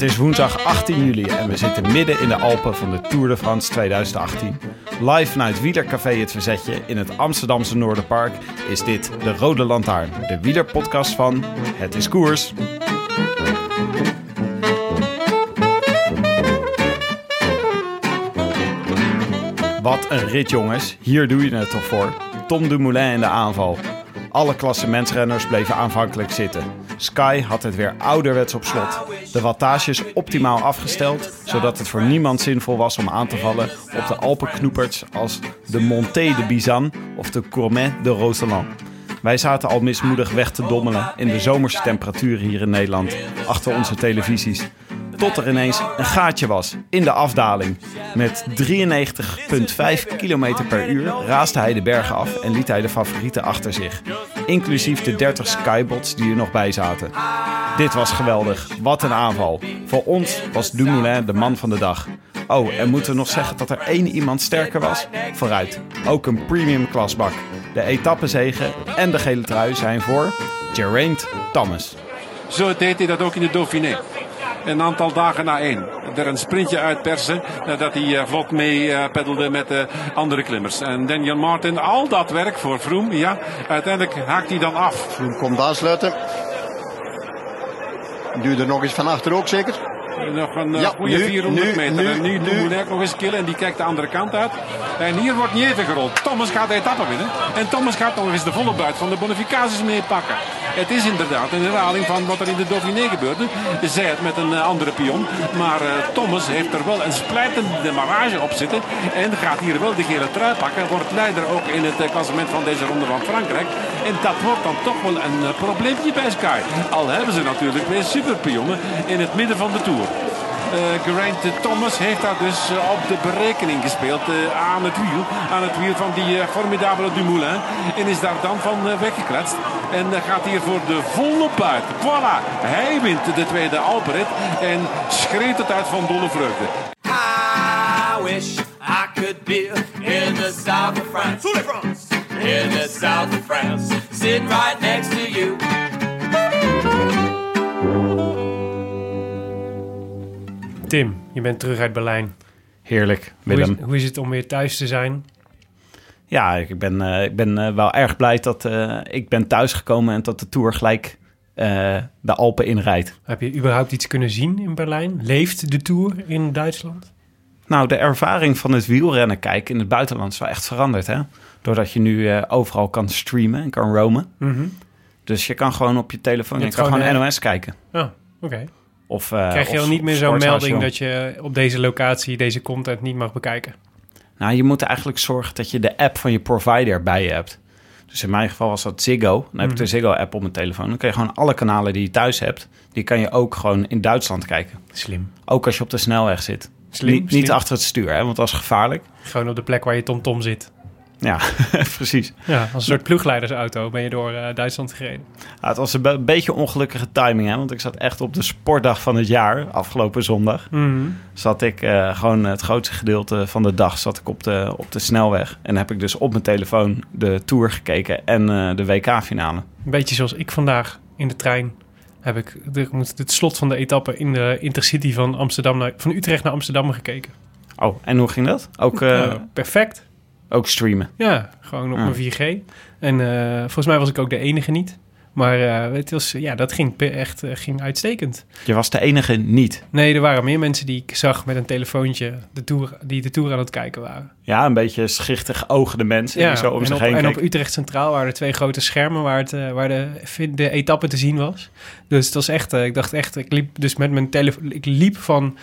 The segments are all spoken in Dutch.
Het is woensdag 18 juli en we zitten midden in de Alpen van de Tour de France 2018. Live vanuit Wielercafé Het Verzetje in het Amsterdamse Noorderpark is dit de Rode Lantaarn, de wielerpodcast van Het is Koers. Wat een rit jongens, hier doe je het toch voor. Tom Dumoulin in de aanval. Alle klassementsrenners bleven aanvankelijk zitten. Sky had het weer ouderwets op slot. De wattages optimaal afgesteld, zodat het voor niemand zinvol was om aan te vallen op de Alpenknoeperts als de Montée de Bizan of de Courmet de Roseland. Wij zaten al mismoedig weg te dommelen in de zomerse temperaturen hier in Nederland, achter onze televisies. Tot er ineens een gaatje was in de afdaling. Met 93,5 km per uur raasde hij de bergen af en liet hij de favorieten achter zich. Inclusief de 30 skybots die er nog bij zaten. Dit was geweldig. Wat een aanval. Voor ons was Dumoulin de man van de dag. Oh, en moeten we nog zeggen dat er één iemand sterker was? Vooruit. Ook een premium klasbak. De etappezegen en de gele trui zijn voor Geraint Thomas. Zo deed hij dat ook in de Dauphiné. Een aantal dagen na één. Er een sprintje uitpersen. Nadat hij eh, vlot mee eh, peddelde met de andere klimmers. En Daniel Martin, al dat werk voor Vroom. Ja, uiteindelijk haakt hij dan af. Vroom komt aansluiten. Duurde nog eens van achter ook zeker. Nog een eh, Ja, goede nu, 400 nu, meter. nu, en nu nu. Nog eens killen en die kijkt de andere kant uit. En hier wordt niet even gerold. Thomas gaat de etappe winnen. En Thomas gaat nog eens de volle buit van de bonificaties meepakken. Het is inderdaad een herhaling van wat er in de Dauphiné gebeurde. Zij het met een eh, andere pion. Maar eh, Thomas heeft er wel een splijtende demarrage op zitten. En gaat hier wel de gele trui pakken. Wordt leider ook in het eh, klassement van deze ronde van Frankrijk. En dat wordt dan toch wel een probleempje bij Sky. Al hebben ze natuurlijk weer superpionnen in het midden van de Tour. Eh Geraint Thomas heeft daar dus eh, op de berekening gespeeld eh, aan het wiel. Aan het wiel van die eh, formidabele Dumoulin. En is daar dan van weggekletst. En gaat hier voor de volle buit. Voilà, hij wint de tweede Alpenrit. En schreeuwt het uit van dolle vreugde. I wish I could be in the south of France. In the south of France. Sitting right next to you. Tim, je bent terug uit Berlijn. Heerlijk, Hoe is, Willem. hoe is het om weer thuis te zijn? Ja, ik ben, eh, ik ben eh, wel erg blij dat eh, ik ben thuisgekomen en dat de Tour gelijk de Alpen inrijdt. Heb je überhaupt iets kunnen zien in Berlijn? Leeft de Tour in Duitsland? Nou, de ervaring van het wielrennen kijken in het buitenland is wel echt veranderd, hè? Doordat je nu overal kan streamen en kan roamen. Dus je kan gewoon op je telefoon, Je je, kan gewoon gewoon, NOS kijken. Oh, oké. Of, eh, Krijg je al niet meer zo'n melding dat je op deze locatie deze content niet mag bekijken? Nou, je moet eigenlijk zorgen dat je de app van je provider bij je hebt. Dus in mijn geval was dat Ziggo. Dan heb ik de Ziggo-app op mijn telefoon. Dan kun je gewoon alle kanalen die je thuis hebt... die kan je ook gewoon in Duitsland kijken. Slim. Ook als je op de snelweg zit. Slim, niet, slim. niet achter het stuur, hè, want dat is gevaarlijk. Gewoon op de plek waar je TomTom zit. Ja, precies. Ja, als een soort ploegleidersauto ben je door eh, Duitsland gereden. Ja, het was een be- beetje ongelukkige timing, hè, want ik zat echt op de sportdag van het jaar, afgelopen zondag. Zat ik eh, gewoon het grootste gedeelte van de dag zat ik op de, op de snelweg. En heb ik dus op mijn telefoon de Tour gekeken en eh, de WK-finale. Een beetje zoals ik vandaag in de trein heb ik de, moet het slot van de etappe in de Intercity van, Amsterdam naar, van Utrecht naar Amsterdam gekeken. Oh, en hoe ging dat? Ook, Nou, perfect. Ook streamen. Ja, gewoon op Ah. mijn 4G. En eh, volgens mij was ik ook de enige niet. Maar eh, het was, ja, dat ging echt eh, ging uitstekend. Je was de enige niet. Nee, er waren meer mensen die ik zag met een telefoontje de tour, die de tour aan het kijken waren. Ja, een beetje schichtig ogende mensen die zo om en, zich op, heen en op keken. Utrecht Centraal waren er twee grote schermen waar, het, eh, waar de, de etappe te zien was. Dus het was echt, ik dacht echt, ik liep dus met mijn telefoon, ik liep van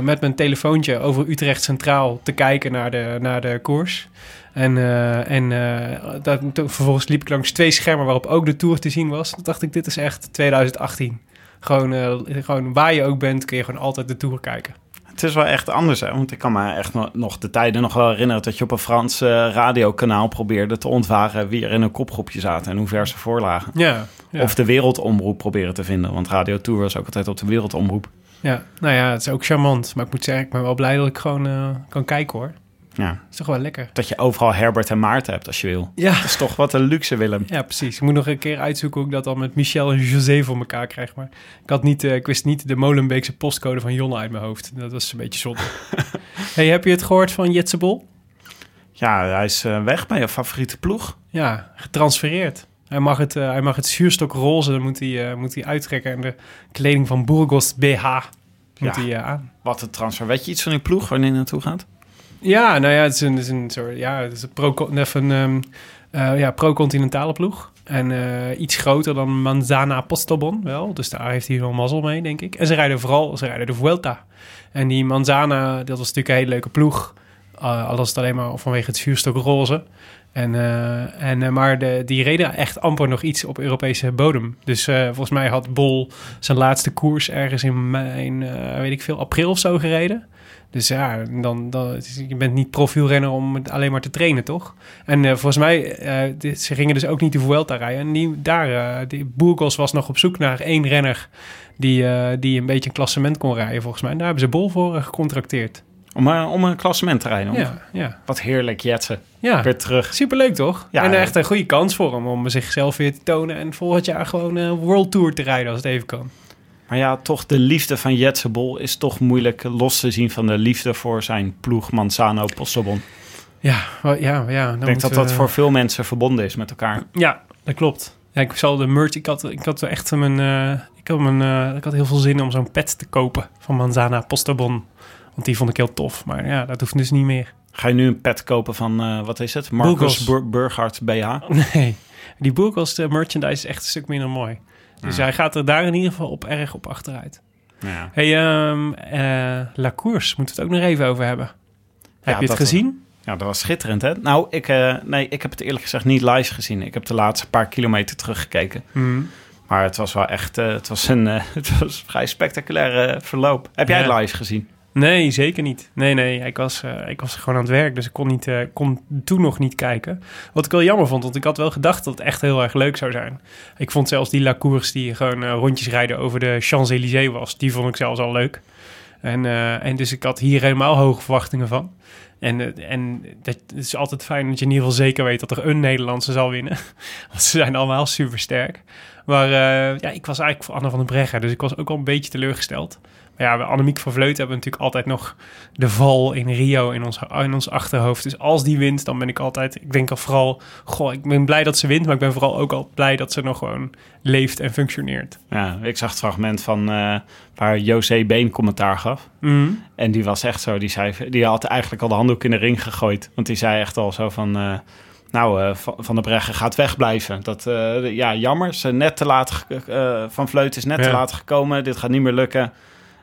met mijn telefoontje over Utrecht Centraal te kijken naar de, naar de koers. En, eh, en eh, dat, vervolgens liep ik langs twee schermen waarop ook de Tour te zien was. Toen dacht ik, dit is echt 2018. Gewoon, eh, gewoon waar je ook bent, kun je gewoon altijd de Tour kijken. Het is wel echt anders, hè? Want ik kan me echt nog- de tijden nog wel herinneren... dat je op een Frans radiokanaal probeerde te ontwaren... wie er in een kopgroepje zaten en hoe ver ze voorlagen. Ja, ja. Of de wereldomroep proberen te vinden. Want Radio Tour was ook altijd op de wereldomroep. ja, nou ja, het is ook charmant. Maar ik moet zeggen, ik ben wel blij dat ik gewoon kan kijken hoor. Ja. Dat is toch wel lekker. Dat je overal Herbert en Maarten hebt als je wil. Ja. Dat is toch wat een luxe, Willem. Ja, precies. Ik moet nog een keer uitzoeken hoe ik dat dan met Michel en José voor elkaar krijg. Maar ik, had niet, eh, ik wist niet de Molenbeekse postcode van Jonne uit mijn hoofd. Dat was een beetje zonde. hey, heb je het gehoord van Jetse Bol? Ja, hij is eh, weg bij je favoriete ploeg. Ja, getransfereerd. Hij mag het, eh, hij mag het zuurstok roze, dan moet hij, moet hij uittrekken. En de kleding van Burgos BH moet Ja. hij aan. Wat een transfer. Weet je iets van die ploeg wanneer hij naartoe gaat? Ja, nou ja, het is een, soort, ja, het is een pro, even, ehm, eh, ja, pro-continentale ploeg. En eh, iets groter dan Manzana Postobon wel. Dus daar heeft hij wel mazzel mee, denk ik. En ze rijden vooral, ze rijden de Vuelta. En die Manzana, dat was natuurlijk een hele leuke ploeg. Uh, al was het alleen maar vanwege het vuurstok roze. En, uh, en, uh, maar de, die reden echt amper nog iets op Europese bodem. Dus uh, volgens mij had Bol zijn laatste koers ergens in, in weet ik veel, april of zo gereden. Dus ja, dan, dan, je bent niet profielrenner om alleen maar te trainen, toch? En uh, volgens mij, uh, dit, ze gingen dus ook niet de Vuelta rijden. En die, daar, uh, die Burgos was nog op zoek naar één renner die, die een beetje een klassement kon rijden, volgens mij. En daar hebben ze Bol voor gecontracteerd. Om, om een klassement te rijden? Ja, ja. Wat heerlijk, Jetsen. Ja. Weer terug. Superleuk, toch? Ja, en echt een goede kans voor hem om zichzelf weer te tonen... en volgend jaar gewoon een World Tour te rijden als het even kan. Maar ja, toch de liefde van Jetse Bol is toch moeilijk los te zien van de liefde voor zijn ploeg Manzano Postobon. Ja, ja, ja. Ik denk dat dat voor veel mensen verbonden is met elkaar. Ja, dat klopt. Ja, ik zal de merch. Ik had, ik had echt mijn. Uh, ik, had mijn uh, ik had heel veel zin om zo'n pet te kopen van Manzana Postobon. Want die vond ik heel tof. Maar ja, dat hoeft dus niet meer. Ga je nu een pet kopen van, uh, wat is het? Marcus Bur Burghardt BH? Nee, die Burgos merchandise is echt een stuk minder mooi. Dus ja. hij gaat er daar in ieder geval op erg op achteruit. Ja. Hey, um, uh, La Course, moeten we het ook nog even over hebben. Heb ja, je het gezien? Ja, dat was schitterend, hè? Nou, ik, uh, nee, ik heb het eerlijk gezegd niet live gezien. Ik heb de laatste paar kilometer teruggekeken. Mm. Maar het was wel echt, uh, het was een het was een vrij spectaculaire verloop. Heb jij het live gezien? Nee, zeker niet. Nee, nee, ik was, uh, ik was gewoon aan het werk, dus ik kon, niet, uh, kon toen nog niet kijken. Wat ik wel jammer vond, want ik had wel gedacht dat het echt heel erg leuk zou zijn. Ik vond zelfs die Lacours die gewoon uh, rondjes rijden over de Champs-Élysées was, die vond ik zelfs al leuk. En, en dus ik had hier helemaal hoge verwachtingen van. En, en dat is altijd fijn dat je in ieder geval zeker weet dat er een Nederlandse zal winnen. Want ze zijn allemaal super sterk. Maar ja, ik was eigenlijk voor Anne van den Breggen, dus ik was ook al een beetje teleurgesteld. Ja, Annemiek van Vleuten hebben natuurlijk altijd nog de val in Rio in ons, in ons achterhoofd. Dus als die wint, dan ben ik altijd... Ik denk al vooral... Goh, ik ben blij dat ze wint, maar ik ben vooral ook al blij dat ze nog gewoon leeft en functioneert. Ja, ik zag het fragment van uh, waar José Been commentaar gaf. Mm. En die was echt zo, die, zei, die had eigenlijk al de handdoek in de ring gegooid. Want die zei echt al zo van... Uh, nou, uh, Van der Breggen gaat wegblijven. Dat, uh, ja, jammer. Ze net te laat, uh, Van Vleut is net ja. te laat gekomen. Dit gaat niet meer lukken.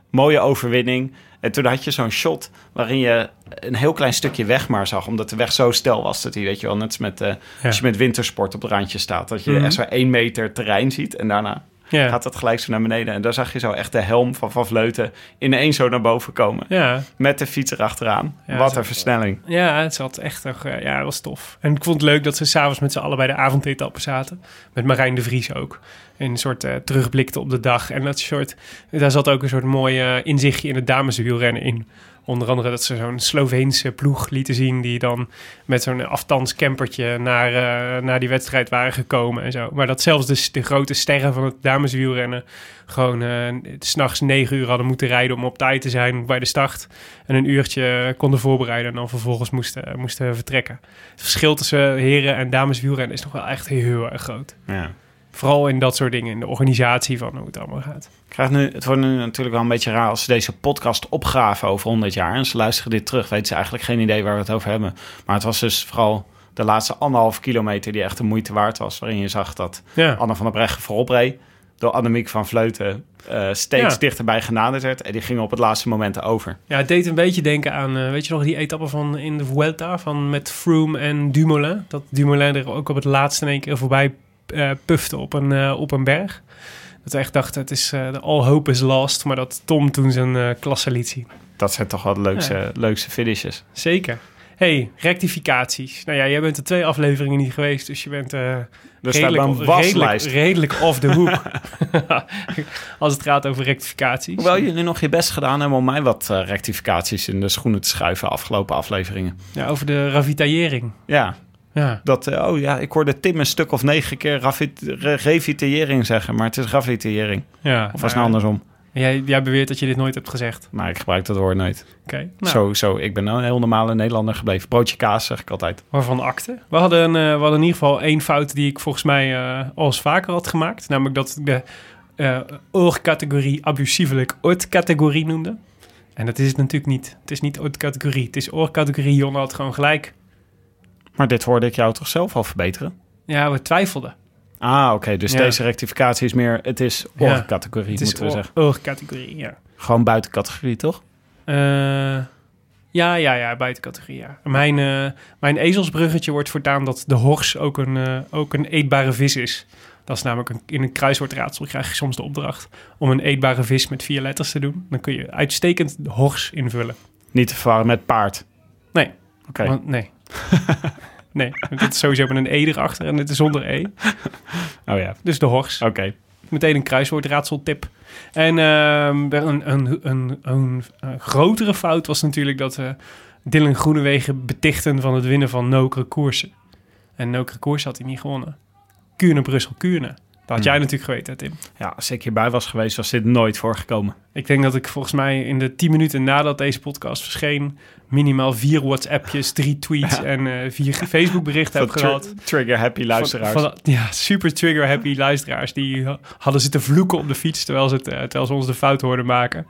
Mooie overwinning. En toen had je zo'n shot waarin je een heel klein stukje weg maar zag. Omdat de weg zo stel was dat hij, weet je wel, net als met, uh, ja. als je met wintersport op het randje staat. Dat je mm -hmm. echt zo één meter terrein ziet en daarna ja. gaat dat gelijk zo naar beneden. En daar zag je zo echt de helm van Van Vleuten ineens zo naar boven komen. Ja. Met de fiets erachteraan. Ja, Wat een versnelling. Ja, het zat echt toch, ja, het was tof. En ik vond het leuk dat ze s'avonds met z'n allen bij de avondetappen zaten. Met Marijn de Vries ook. En een soort uh, terugblikte op de dag. En dat soort, daar zat ook een soort mooi uh, inzichtje in het dameswielrennen in. Onder andere dat ze zo'n Sloveense ploeg lieten zien... die dan met zo'n afstandscampertje naar, uh, naar die wedstrijd waren gekomen en zo. Maar dat zelfs de, de grote sterren van het dameswielrennen... gewoon uh, s'nachts negen uur hadden moeten rijden om op tijd te zijn bij de start. En een uurtje konden voorbereiden en dan vervolgens moesten, moesten vertrekken. Het verschil tussen heren en dameswielrennen is nog wel echt heel erg groot. Ja. Vooral in dat soort dingen, in de organisatie van hoe het allemaal gaat. Ik krijg nu, het wordt nu natuurlijk wel een beetje raar als ze deze podcast opgraven over 100 jaar. En ze luisteren dit terug, weten ze eigenlijk geen idee waar we het over hebben. Maar het was dus vooral de laatste anderhalf kilometer die echt de moeite waard was. Waarin je zag dat Ja. Anne van der Breggen voorop reed. Door Annemiek van Vleuten eh, steeds Ja. dichterbij genaderd werd. En die ging op het laatste moment over. Ja, het deed een beetje denken aan, eh, weet je nog, die etappe van in de Vuelta van met Froome en Dumoulin. Dat Dumoulin er ook op het laatste in één keer voorbij eh, pufte op een, eh, op een berg. Dat we echt dachten, het is eh, de all hope is lost. Maar dat Tom toen zijn eh, klasse liet zien. Dat zijn toch wel de leukste, leukste finishes. Zeker. hey, rectificaties. Nou ja, jij bent er twee afleveringen niet geweest, dus je bent eh, Dus redelijk, een redelijk, waslijst. redelijk off the hook. Als het gaat over rectificaties. Hoewel jullie nog je best gedaan hebben om mij wat rectificaties in de schoenen te schuiven afgelopen afleveringen. Ja, over de ravitaillering. Ja, Ja. dat, eh, oh ja, ik hoorde Tim een stuk of negen keer ravit- re- revitillering zeggen, maar het is ravitillering. ja Of was het nou andersom? Jij, jij beweert dat je dit nooit hebt gezegd. Maar ik gebruik dat woord nooit. Oké. Nou, Zo, zo, ik ben een heel normale Nederlander gebleven. Broodje kaas zeg ik altijd. Waarvan akte. We hadden, eh, we hadden in ieder geval één fout die ik volgens mij eh al eens vaker had gemaakt. Namelijk dat ik de eh oorcategorie abusievelijk oorcategorie noemde. En dat is het natuurlijk niet. Het is niet oorcategorie. Het is oorcategorie. Jon had gewoon gelijk. Maar dit hoorde ik jou toch zelf al verbeteren? Ja, we twijfelden. Ah, oké. Dus Ja. deze rectificatie is meer... Het is Ja. is moeten we zeggen. ja. Gewoon buiten categorie, toch? Eh, ja, ja, ja, buiten categorie, ja. Mijn, eh, mijn ezelsbruggetje wordt voortaan dat de hors ook een, eh, ook een eetbare vis is. Dat is namelijk een, in een kruiswoordraadsel krijg je soms de opdracht om een eetbare vis met vier letters te doen. Dan kun je uitstekend de hors invullen. Niet te verwarren met paard. Nee, Oké. nee. nee, dit is sowieso met een e erachter en dit is zonder e. Oh ja. Dus de hors. Oké. Meteen een kruiswoordraadseltip. En ehm, een, een, een, een, grotere fout was natuurlijk dat we Dylan Groenewegen betichten van het winnen van Nokere koersen. En Nokere koersen had hij niet gewonnen. Kuurne, Brussel, Kuurne. Dat had jij Hmm. natuurlijk geweten, Tim. Ja, als ik hierbij was geweest, was dit nooit voorgekomen. Ik denk dat ik volgens mij in de 10 minuten nadat deze podcast verscheen... minimaal vier WhatsAppjes, drie tweets Ja. en eh, vier Facebook-berichten heb gehad. tri- trigger happy luisteraars. Van, van- ja, super trigger happy luisteraars. Die ha- hadden zitten vloeken op de fiets terwijl ze, het, eh, terwijl ze ons de fout hoorden maken.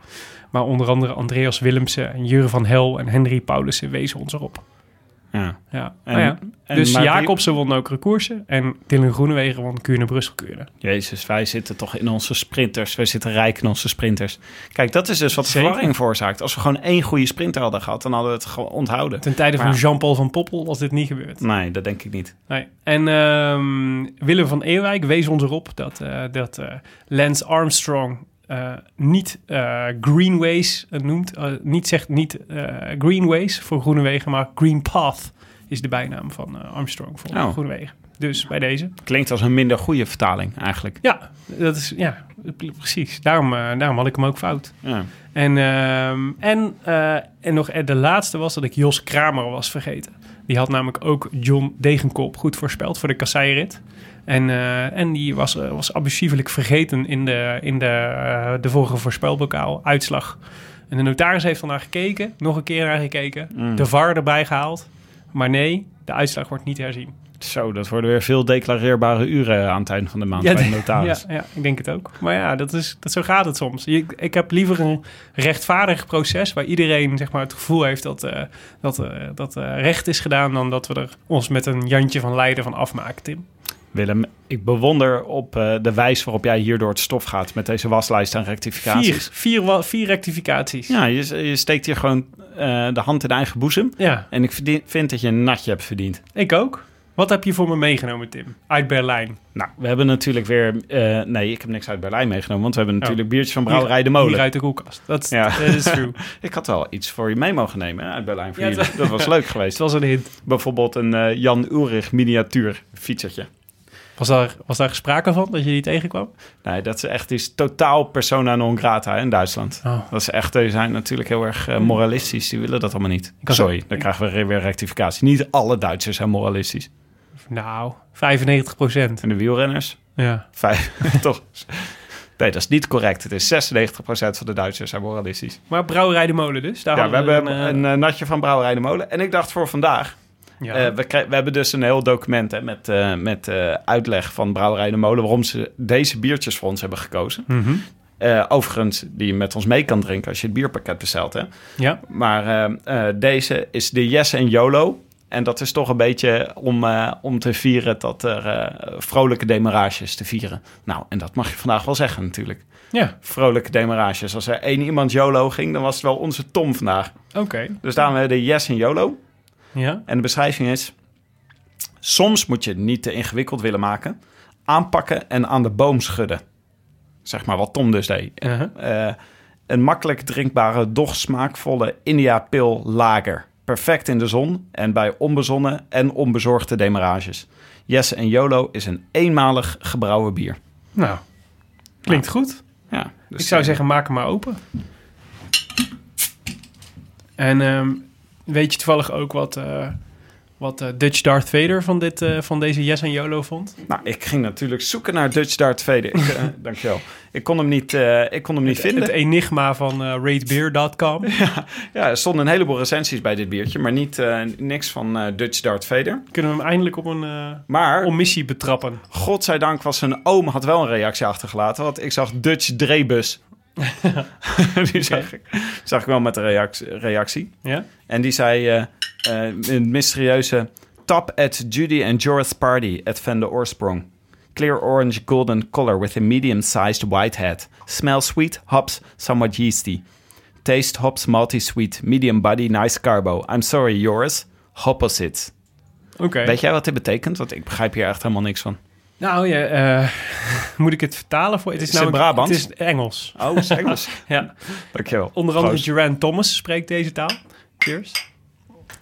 Maar onder andere Andreas Willemsen en Jure van Hel en Henry Paulussen wezen ons erop. Ja. Ja. En, ja. en Dus maar Jacobsen won ook rekoersen en Dylan Groenewegen won Kuurne Brussel Kuurne. Jezus, wij zitten toch in onze sprinters. Wij zitten rijk in onze sprinters. Kijk, dat is dus wat Zeker. verwarring veroorzaakt. Als we gewoon één goede sprinter hadden gehad, dan hadden we het gewoon onthouden. Ten tijde van Jean-Paul van Poppel was dit niet gebeurd. Nee, dat denk ik niet. Nee. En ehm, Willem van Eerwijk wees ons erop dat, eh, dat eh, Lance Armstrong eh, niet eh, Greenways eh, noemt. niet zegt niet Greenways voor Groenewegen, maar Green Path is de bijnaam van Armstrong voor Oh. Groenewegen. Dus bij deze. Klinkt als een minder goede vertaling eigenlijk. Ja, dat is ja, precies. Daarom, daarom had ik hem ook fout. Ja. En, ehm, en, en nog de laatste was dat ik Jos Kramer was vergeten. Die had namelijk ook John Degenkop goed voorspeld voor de kasseirit. En, eh, en die was, eh, was abusievelijk vergeten in de, in de, eh, de vorige voorspelbokaal uitslag. En de notaris heeft er naar gekeken, nog een keer naar gekeken. Mm. De VAR erbij gehaald. Maar nee, de uitslag wordt niet herzien. Zo, dat worden weer veel declareerbare uren aan het einde van de maand bij de notaris. Ja, ja, ik denk het ook. Maar ja, dat is, dat, zo gaat het soms. Je- Ik, heb liever een rechtvaardig proces waar iedereen zeg maar, het gevoel heeft dat, eh, dat, eh, dat eh, recht is gedaan, dan dat we er ons met een Jantje van Leiden van afmaken, Tim. Willem, ik bewonder op de wijze waarop jij hier door het stof gaat met deze waslijst aan Vier, rectificaties. vier, wa- vier rectificaties. Ja, je, je steekt hier gewoon de hand in eigen boezem. ja, En ik verdien- vind dat je een natje hebt verdiend. ik ook. Wat heb je voor me meegenomen, Tim? Uit Berlijn. Nou, we hebben natuurlijk weer... eh, nee, ik heb niks uit Berlijn meegenomen, want we hebben Oh. natuurlijk biertjes van Brouwerij de Molen. Hier uit de koelkast. Dat is Ja. dat is true. Ik had wel iets voor je mee mogen nemen hè, uit Berlijn voor Ja, jullie. het- Dat was leuk Het geweest. was een hint. Bijvoorbeeld een eh, Jan Ulrich miniatuur fietsertje. Was daar, was daar sprake van dat je die tegenkwam? Nee, dat is echt is totaal persona non grata in Duitsland. Oh. Dat is echt, die zijn natuurlijk heel erg eh, moralistisch. Die willen dat allemaal niet. Sorry, dan krijgen we weer rectificatie. Niet alle Duitsers zijn moralistisch. Nou, 95 procent. En de wielrenners? Ja. Vijf, toch? Nee, dat is niet correct. Het is 96% van de Duitsers zijn moralistisch. Maar Brouwerij de Molen dus. Daar Ja, we hebben een, eh, een, eh, natje van Brouwerij de Molen. En ik dacht voor vandaag Ja. Eh, we, we hebben dus een heel document hè, met, eh, met eh, uitleg van Brouwerij de Molen... waarom ze deze biertjes voor ons hebben gekozen. Mhm. Eh, overigens, die je met ons mee kan drinken als je het bierpakket bestelt. Hè. Ja. Maar eh, eh, deze is de Yes en YOLO. En dat is toch een beetje om, eh, om te vieren dat er eh, vrolijke demarages te vieren. Nou, en dat mag je vandaag wel zeggen natuurlijk. Ja, Vrolijke demarages. Als er één iemand YOLO ging, dan was het wel onze Tom vandaag. oké. Dus daarom hebben we de Yes en YOLO. Ja. En de beschrijving is... Soms moet je het niet te ingewikkeld willen maken. Aanpakken en aan de boom schudden. Zeg maar wat Tom dus deed. Uh-huh. Eh, een makkelijk drinkbare, doch smaakvolle India Pil Lager. Perfect in de zon en bij onbezonnen en onbezorgde demarages. Yes en YOLO is een eenmalig gebrouwen bier. Nou, klinkt goed. Ja, dus, Ik zou eh, zeggen, maak hem maar open. En ehm, weet je toevallig ook wat, eh, wat eh, Dutch Darth Vader van, dit, eh, van deze Yes en YOLO vond? Nou, ik ging natuurlijk zoeken naar Dutch Darth Vader. Ik, eh, dankjewel. Ik kon hem niet, ik kon hem niet vinden. Het enigma van ratebeer.com. Ja, er stonden een heleboel recensies bij dit biertje, maar niet, niks van Dutch Darth Vader. Kunnen we hem eindelijk op een Maar, omissie betrappen? godzijdank was zijn oom had wel een reactie achtergelaten, want ik zag Dutch Drebus. die zag ik, zag ik wel met een reactie. reactie. Ja? En die zei een mysterieuze top at Judy and Jorah's party at Van de Oorsprong. Clear orange golden color with a medium-sized white head. Smell sweet, hops, somewhat yeasty. Taste hops, malty sweet, medium body, nice carbo. I'm sorry, Joris. Opposites. Oké. Weet jij wat dit betekent? Want ik begrijp hier echt helemaal niks van. Nou, ja, eh, moet ik het vertalen voor? Het is, Is het namelijk- Brabants? Het is Engels. Oh, is Engels. Ja. Dankjewel. Onder andere Proost. Duran Thomas spreekt deze taal. Cheers.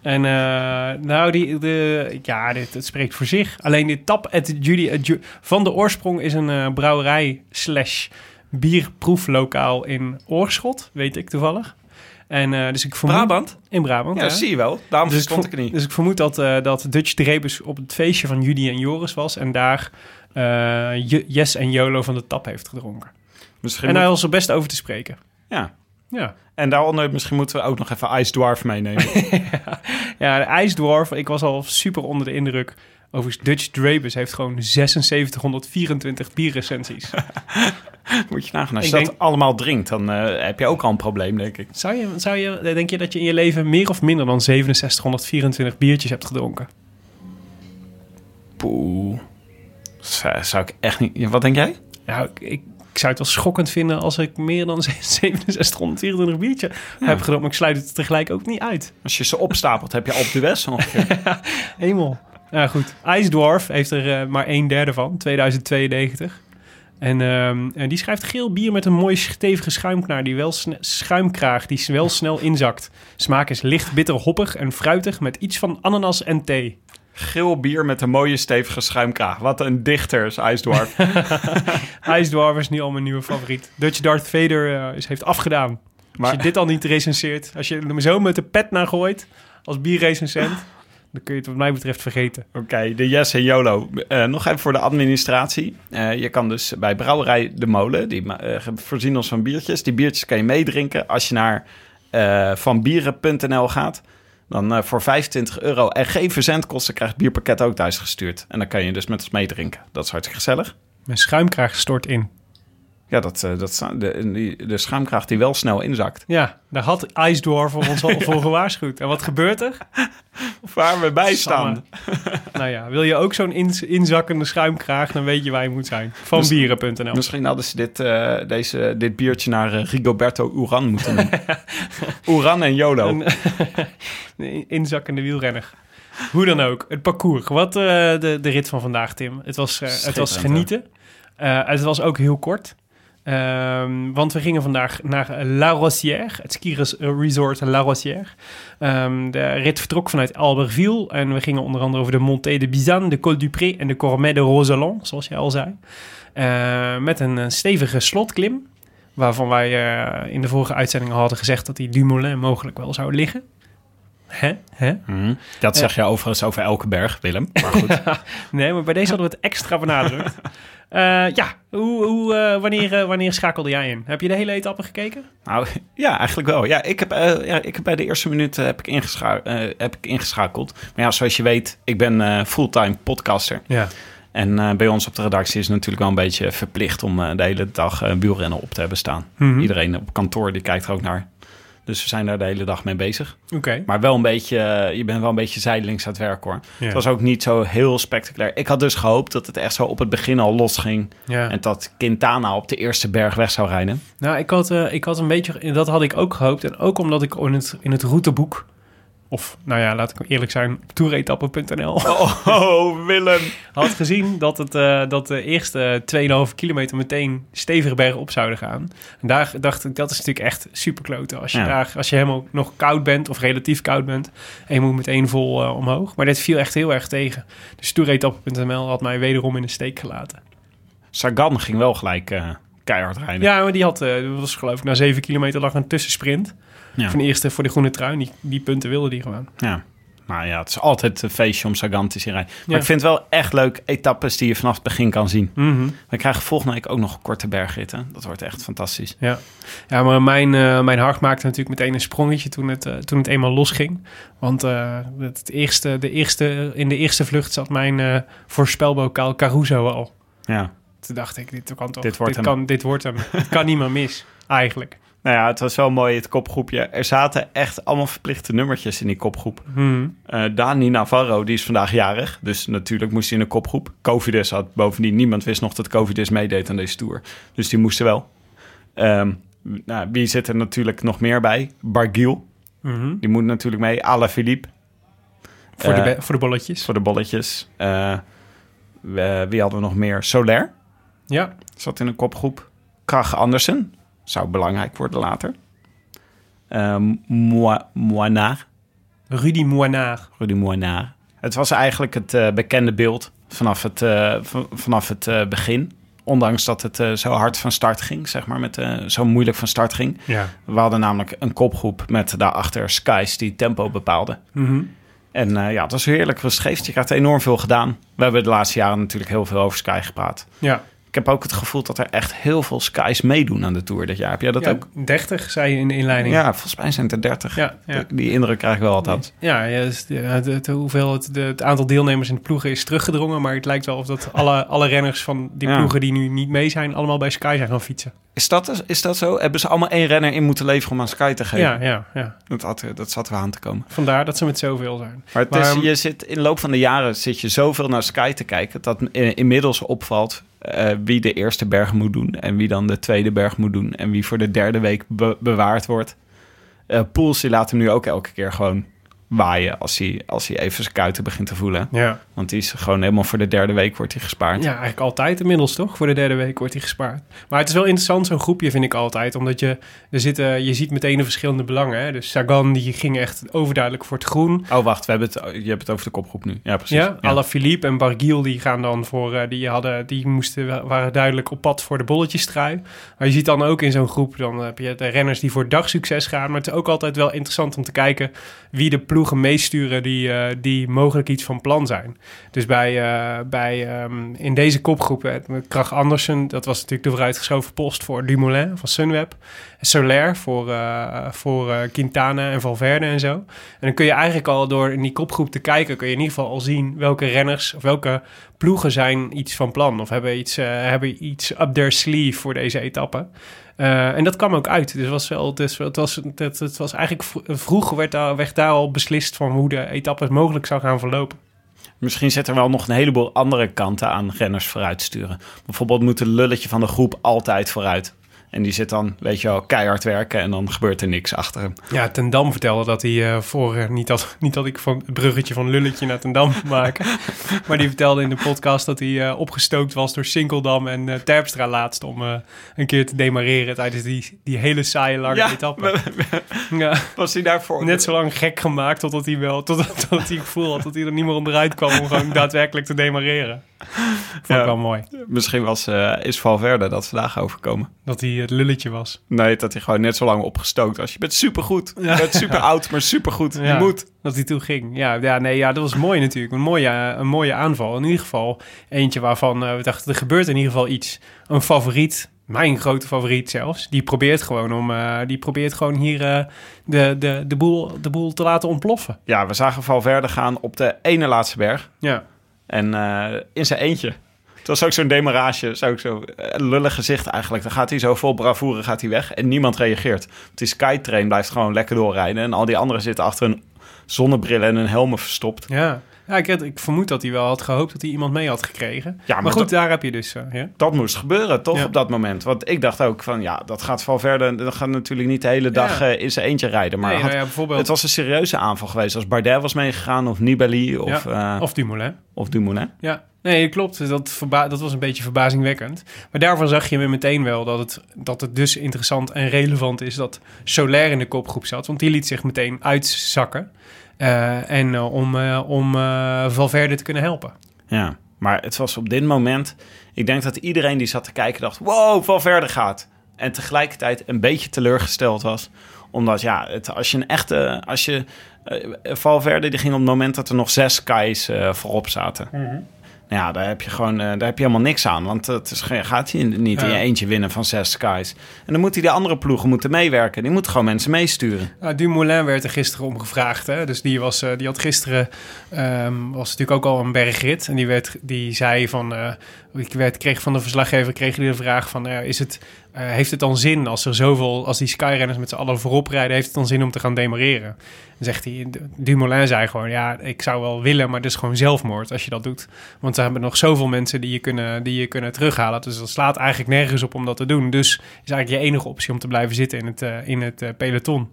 En eh, nou, die, de, ja, dit, het spreekt voor zich. Alleen dit tap at Judy at Ju- van de oorsprong is een eh, brouwerij slash bierproeflokaal in Oorschot, weet ik toevallig. En eh, dus ik vermoed... Brabant? In Brabant, Ja, zie je wel. Daarom Dus ik, verstond niet. dus ik vermoed dat, eh, dat Dutch Drebus op het feestje van Judy en Joris was... en daar eh, Je- Yes en Jolo van de tap heeft gedronken. Misschien En hij was er best over te spreken. ja. Ja. En daaronder misschien moeten we ook nog even Ice Dwarf meenemen. Ja, de IJsdwarf, ik was al super onder de indruk. Overigens, Dutch Drabus heeft gewoon 7624 bierrecensies. Moet je nagaan. Als je denk- dat allemaal drinkt, dan eh, heb je ook al een probleem, denk ik. Zou je, zou je, denk je dat je in je leven meer of minder dan 6724 biertjes hebt gedronken? Poeh. Zou, zou ik echt niet... Ja, Wat denk jij? Nou, ik, ik, zou het wel schokkend vinden als ik meer dan 6724 biertjes heb gedronken. Maar ik sluit het tegelijk ook niet uit. Als je ze opstapelt, heb je op de West ongeveer. Hemel. Nou goed, IJsdwarf heeft er eh, maar een derde van, 2092. En, ehm, en die schrijft geel bier met een mooie stevige schuimknaar die wel schuimkraag die wel snel inzakt. Smaak is licht bitter hoppig en fruitig met iets van ananas en thee. Geel bier met een mooie stevige schuimkraag. Wat een dichter is Ice Dwarf. IJsdwarf is nu al mijn nieuwe favoriet. Dutch Darth Vader eh, is, heeft afgedaan. Als je dit al niet recenseert, als je er zo met de pet naar gooit als bierrecensent, dan kun je het wat mij betreft vergeten. Oké, de Yes en YOLO. Eh, nog even voor de administratie. Eh, je kan dus bij Brouwerij De Molen, die voorzien ons van biertjes. Die biertjes kan je meedrinken als je naar vanbieren.nl gaat. Dan eh, voor 25 euro en geen verzendkosten krijgt bierpakket ook thuis gestuurd. En dan kan je dus met ons meedrinken. Dat is hartstikke gezellig. Mijn schuimkraag stort in. Ja, dat, eh, dat, de, de schuimkraag die wel snel inzakt. Ja, daar had IJsdwarf voor ons al voor gewaarschuwd. En wat gebeurt er? Waar we bij staan. Nou ja, wil je ook zo'n ins- inzakkende schuimkraag, dan weet je waar je moet zijn. Dus- Vanbieren.nl. Misschien hadden ze dit, eh, deze, dit biertje naar eh, Rigoberto Uran moeten noemen. Uran en YOLO. Een, een inzakkende wielrenner. Hoe dan ook, het parcours. Wat de, de rit van vandaag, Tim. Het was, het was genieten. Het was ook heel kort. Ehm, want we gingen vandaag naar La Rosière, het ski res- resort La Rosière. Ehm, de rit vertrok vanuit Albertville en we gingen onder andere over de Montée de Bizanne, de Col du Pré en de Cormet de Roseland, zoals jij al zei. Eh, met een eh, stevige slotklim, waarvan wij eh, in de vorige uitzending hadden gezegd dat die Dumoulin mogelijk wel zou liggen. Hè? Hè? Dat zeg je overigens over elke berg, Willem. Maar goed. Nee, maar bij deze hadden we het extra benadrukt. Eh, ja, hoe, hoe, eh, wanneer, eh, wanneer schakelde jij in? Heb je de hele etappe gekeken? Nou, ja, eigenlijk wel. Ja, ik heb, ja, ik heb bij de eerste minuut eh, heb ik, heb ik ingeschakeld. Maar ja, zoals je weet, ik ben fulltime podcaster. Ja. En bij ons op de redactie is het natuurlijk wel een beetje verplicht om de hele dag wielrennen op te hebben staan. Mhm. Iedereen op kantoor die kijkt er ook naar. Dus we zijn daar de hele dag mee bezig. Oké. Maar wel een beetje, je bent wel een beetje zijdelings aan het werk hoor. Ja. Het was ook niet zo heel spectaculair. Ik had dus gehoopt dat het echt zo op het begin al losging. Ja. En dat Quintana op de eerste berg weg zou rijden. Nou, ik had, eh, ik had een beetje, dat had ik ook gehoopt. En ook omdat ik in het, in het routeboek, of nou ja, laat ik eerlijk zijn, op toeretappen.nl Oh, Willem. had gezien dat, het, eh, dat de eerste 2,5 kilometer meteen stevige bergen op zouden gaan. En daar dacht ik, dat is natuurlijk echt super kloten. Als je, Ja. daar, als je helemaal nog koud bent, of relatief koud bent, en je moet meteen vol eh, omhoog. Maar dit viel echt heel erg tegen. Dus toeretappen.nl had mij wederom in de steek gelaten. Sagan ging wel gelijk eh, keihard rijden. Ja, maar die had, dat was geloof ik, na 7 kilometer lag een tussensprint. Ja. Van de eerste voor de groene trui. Die, die punten wilde die gewoon. Ja. Nou ja, het is altijd een feestje om Sagan te zien rijden. Maar Ja. ik vind het wel echt leuk etappes die je vanaf het begin kan zien. Mhm. We krijgen volgende week ook nog korte bergritten. Dat wordt echt fantastisch. Ja, ja maar mijn, eh, mijn hart maakte natuurlijk meteen een sprongetje toen het, eh, toen het eenmaal losging. Want eh, het het eerste, de eerste, in de eerste vlucht zat mijn voorspelbokaal Caruso al. Ja. Toen dacht ik, dit kan toch, Dit wordt hem. kan, dit wordt hem. Het kan niet meer mis, eigenlijk. Nou ja, het was wel mooi, het kopgroepje. Er zaten echt allemaal verplichte nummertjes in die kopgroep. Mhm. Eh, Dani Navarro, die is vandaag jarig. Dus natuurlijk moest hij in de kopgroep. Covidus had bovendien, niemand wist nog dat Covidus meedeed aan deze tour. Dus die moesten wel. Ehm, nou, wie zit er natuurlijk nog meer bij? Barguil, Mhm. die moet natuurlijk mee. Ala Philippe, Voor, de, Eh, voor de bolletjes. voor de bolletjes. Eh, wie hadden we nog meer? Soler Ja, zat in een kopgroep. Krach Andersen, zou belangrijk worden later. Ehm Moi- Moinard, Rudy Moinard. Rudy Moinard. Het was eigenlijk het eh, bekende beeld vanaf het, eh, vanaf het eh, begin. Ondanks dat het eh, zo hard van start ging, zeg maar, met, eh, zo moeilijk van start ging. Ja. We hadden namelijk een kopgroep met daarachter Skies die tempo bepaalde. Mhm. En eh, ja, het was heerlijk rustgevend. Je krijgt enorm veel gedaan. We hebben de laatste jaren natuurlijk heel veel over Sky gepraat. Ja. Ik heb ook het gevoel dat er echt heel veel Skies meedoen aan de Tour dit jaar. Heb jij dat ja, ook? 30 zei je in de inleiding. Ja, volgens mij zijn het er 30. Ja, ja. Die indruk krijg ik wel altijd. Ja, ja dus, het, het, hoeveel het, het aantal deelnemers in de ploegen is teruggedrongen. Maar het lijkt wel of dat alle, alle renners van die ploegen die nu niet mee zijn, allemaal bij Sky zijn gaan fietsen. Is dat, is dat zo? Hebben ze allemaal één renner in moeten leveren om aan Sky te geven? Ja, ja, ja. Dat, had, dat zat er aan te komen. Vandaar dat ze met zoveel zijn. Maar, het Maar, is, je zit, in de loop van de jaren zit je zoveel naar Sky te kijken... dat in- inmiddels opvalt eh, wie de eerste berg moet doen... en wie dan de tweede berg moet doen... en wie voor de derde week be- bewaard wordt. Eh Poels die laat hem nu ook elke keer gewoon waaien... als hij, als hij even zijn kuiten begint te voelen. Ja. Want die is gewoon helemaal voor de derde week wordt hij gespaard. ja, eigenlijk altijd inmiddels toch? Voor de derde week wordt hij gespaard. Maar het is wel interessant, zo'n groepje vind ik altijd. Omdat je, er zitten, je ziet meteen de verschillende belangen. Hè? Dus Sagan die ging echt overduidelijk voor het groen. Oh, wacht, we hebben het, je hebt het over de kopgroep nu. Ja, precies. Ja, Philippe en Barguil die gaan dan voor, eh, die hadden, die moesten, waren duidelijk op pad voor de bolletjestrui. Maar je ziet dan ook in zo'n groep, dan heb je de renners die voor dagsucces gaan. Maar het is ook altijd wel interessant om te kijken wie de meesturen die, eh, die mogelijk iets van plan zijn. Dus bij, eh, bij ehm, in deze kopgroep, eh, Krach Andersen, dat was natuurlijk de vooruitgeschoven post voor Dumoulin van Sunweb. Soler voor, voor Quintana en Valverde en zo. En dan kun je eigenlijk al door in die kopgroep te kijken, kun je in ieder geval al zien welke renners of welke ploegen zijn iets van plan of hebben iets, eh, hebben iets up their sleeve voor deze etappe. Eh, en dat kwam ook uit. Dus was wel, dus het was, het, was eigenlijk vro- vroeg werd daar, werd daar al beslist van hoe de etappe mogelijk zou gaan verlopen. Misschien zit er wel nog een heleboel andere kanten aan renners vooruit sturen. Bijvoorbeeld moet het lulletje van de groep altijd vooruit. En die zit dan, weet je wel, keihard werken en dan gebeurt er niks achter hem. Ja, Ten Dam vertelde dat hij eh, voor... eh, niet, dat, niet dat ik van het bruggetje van Lulletje naar Ten Dam maken. maar die vertelde in de podcast dat hij eh, opgestookt was door Sinkeldam en eh, Terpstra laatst... om eh, een keer te demareren tijdens die, die hele saaie lange etappe. ja, was hij daarvoor? net zo lang gek gemaakt totdat hij wel... Totdat, totdat hij het gevoel had dat hij er niet meer onderuit kwam om gewoon daadwerkelijk te demareren. Vond Ja. ik wel mooi. Misschien was, eh, is Valverde dat vandaag overkomen. Dat hij het lulletje was. Nee, dat hij gewoon net zo lang opgestookt was. Je bent supergoed. Je bent super oud, maar supergoed. Je Ja, moet. Dat hij toen ging. Ja, ja, nee, ja, dat was mooi natuurlijk. Een mooie, een mooie aanval. In ieder geval eentje waarvan eh, we dachten, er gebeurt in ieder geval iets. Een favoriet, mijn grote favoriet zelfs. Die probeert gewoon, om, eh, die probeert gewoon hier de, de, de, boel, de boel te laten ontploffen. Ja, we zagen Valverde gaan op de ene laatste berg. Ja, En eh, in zijn eentje. Het was ook zo'n demarage, zo, zo een lullig gezicht eigenlijk. Dan gaat hij zo vol bravoure gaat hij weg en niemand reageert. Die Skytrain blijft gewoon lekker doorrijden. En al die anderen zitten achter hun zonnebrillen en hun helmen verstopt. ja. Ja ik, had- ik vermoed dat hij wel had gehoopt dat hij iemand mee had gekregen. Ja, maar, maar goed, dat- daar heb je dus... eh, ja. Dat moest gebeuren, toch, Ja. op dat moment. Want ik dacht ook van, ja, dat gaat Valverde... Dat gaat natuurlijk niet de hele dag eh, in zijn eentje rijden. Maar Nee, had- nou bijvoorbeeld... het was een serieuze aanval geweest. Als Bardet was meegegaan of Nibali of, eh, Of Dumoulin. of Dumoulin. Ja, nee, klopt. Dat, dat was een beetje verbazingwekkend. Maar daarvan zag je meteen wel dat het, dat het dus interessant en relevant is dat Soler in de kopgroep zat. Want die liet zich meteen uitzakken. Eh, en eh, om, eh, om Valverde te kunnen helpen. Ja, maar het was op dit moment... Ik denk dat iedereen die zat te kijken dacht... Wow, Valverde gaat. En tegelijkertijd een beetje teleurgesteld was. Omdat ja, het, als je een echte... Als je, Valverde die ging op het moment dat er nog zes eh, voorop zaten. Nou ja, daar heb je gewoon eh, daar heb je helemaal niks aan. Want het is, gaat hij niet in je eentje winnen van zes Skies. En dan moet hij de andere ploegen moeten meewerken. Die moeten gewoon mensen meesturen. Nou, Dumoulin werd er gisteren om gevraagd. Hè? Dus die, was, eh, die had gisteren... ehm, was natuurlijk ook al een bergrit. En die, werd, die zei van... eh, ik kreeg van de verslaggever kreeg de vraag van... eh, is het, eh, heeft het dan zin als er zoveel... Als die skyrenners met z'n allen voorop rijden... Heeft het dan zin om te gaan demareren? Dan zegt hij... Dumoulin zei gewoon... Ja, ik zou wel willen, maar het is gewoon zelfmoord als je dat doet. Want er hebben nog zoveel mensen die je kunnen, die je kunnen terughalen. Dus dat slaat eigenlijk nergens op om dat te doen. Dus is eigenlijk je enige optie om te blijven zitten in het, eh, in het peloton.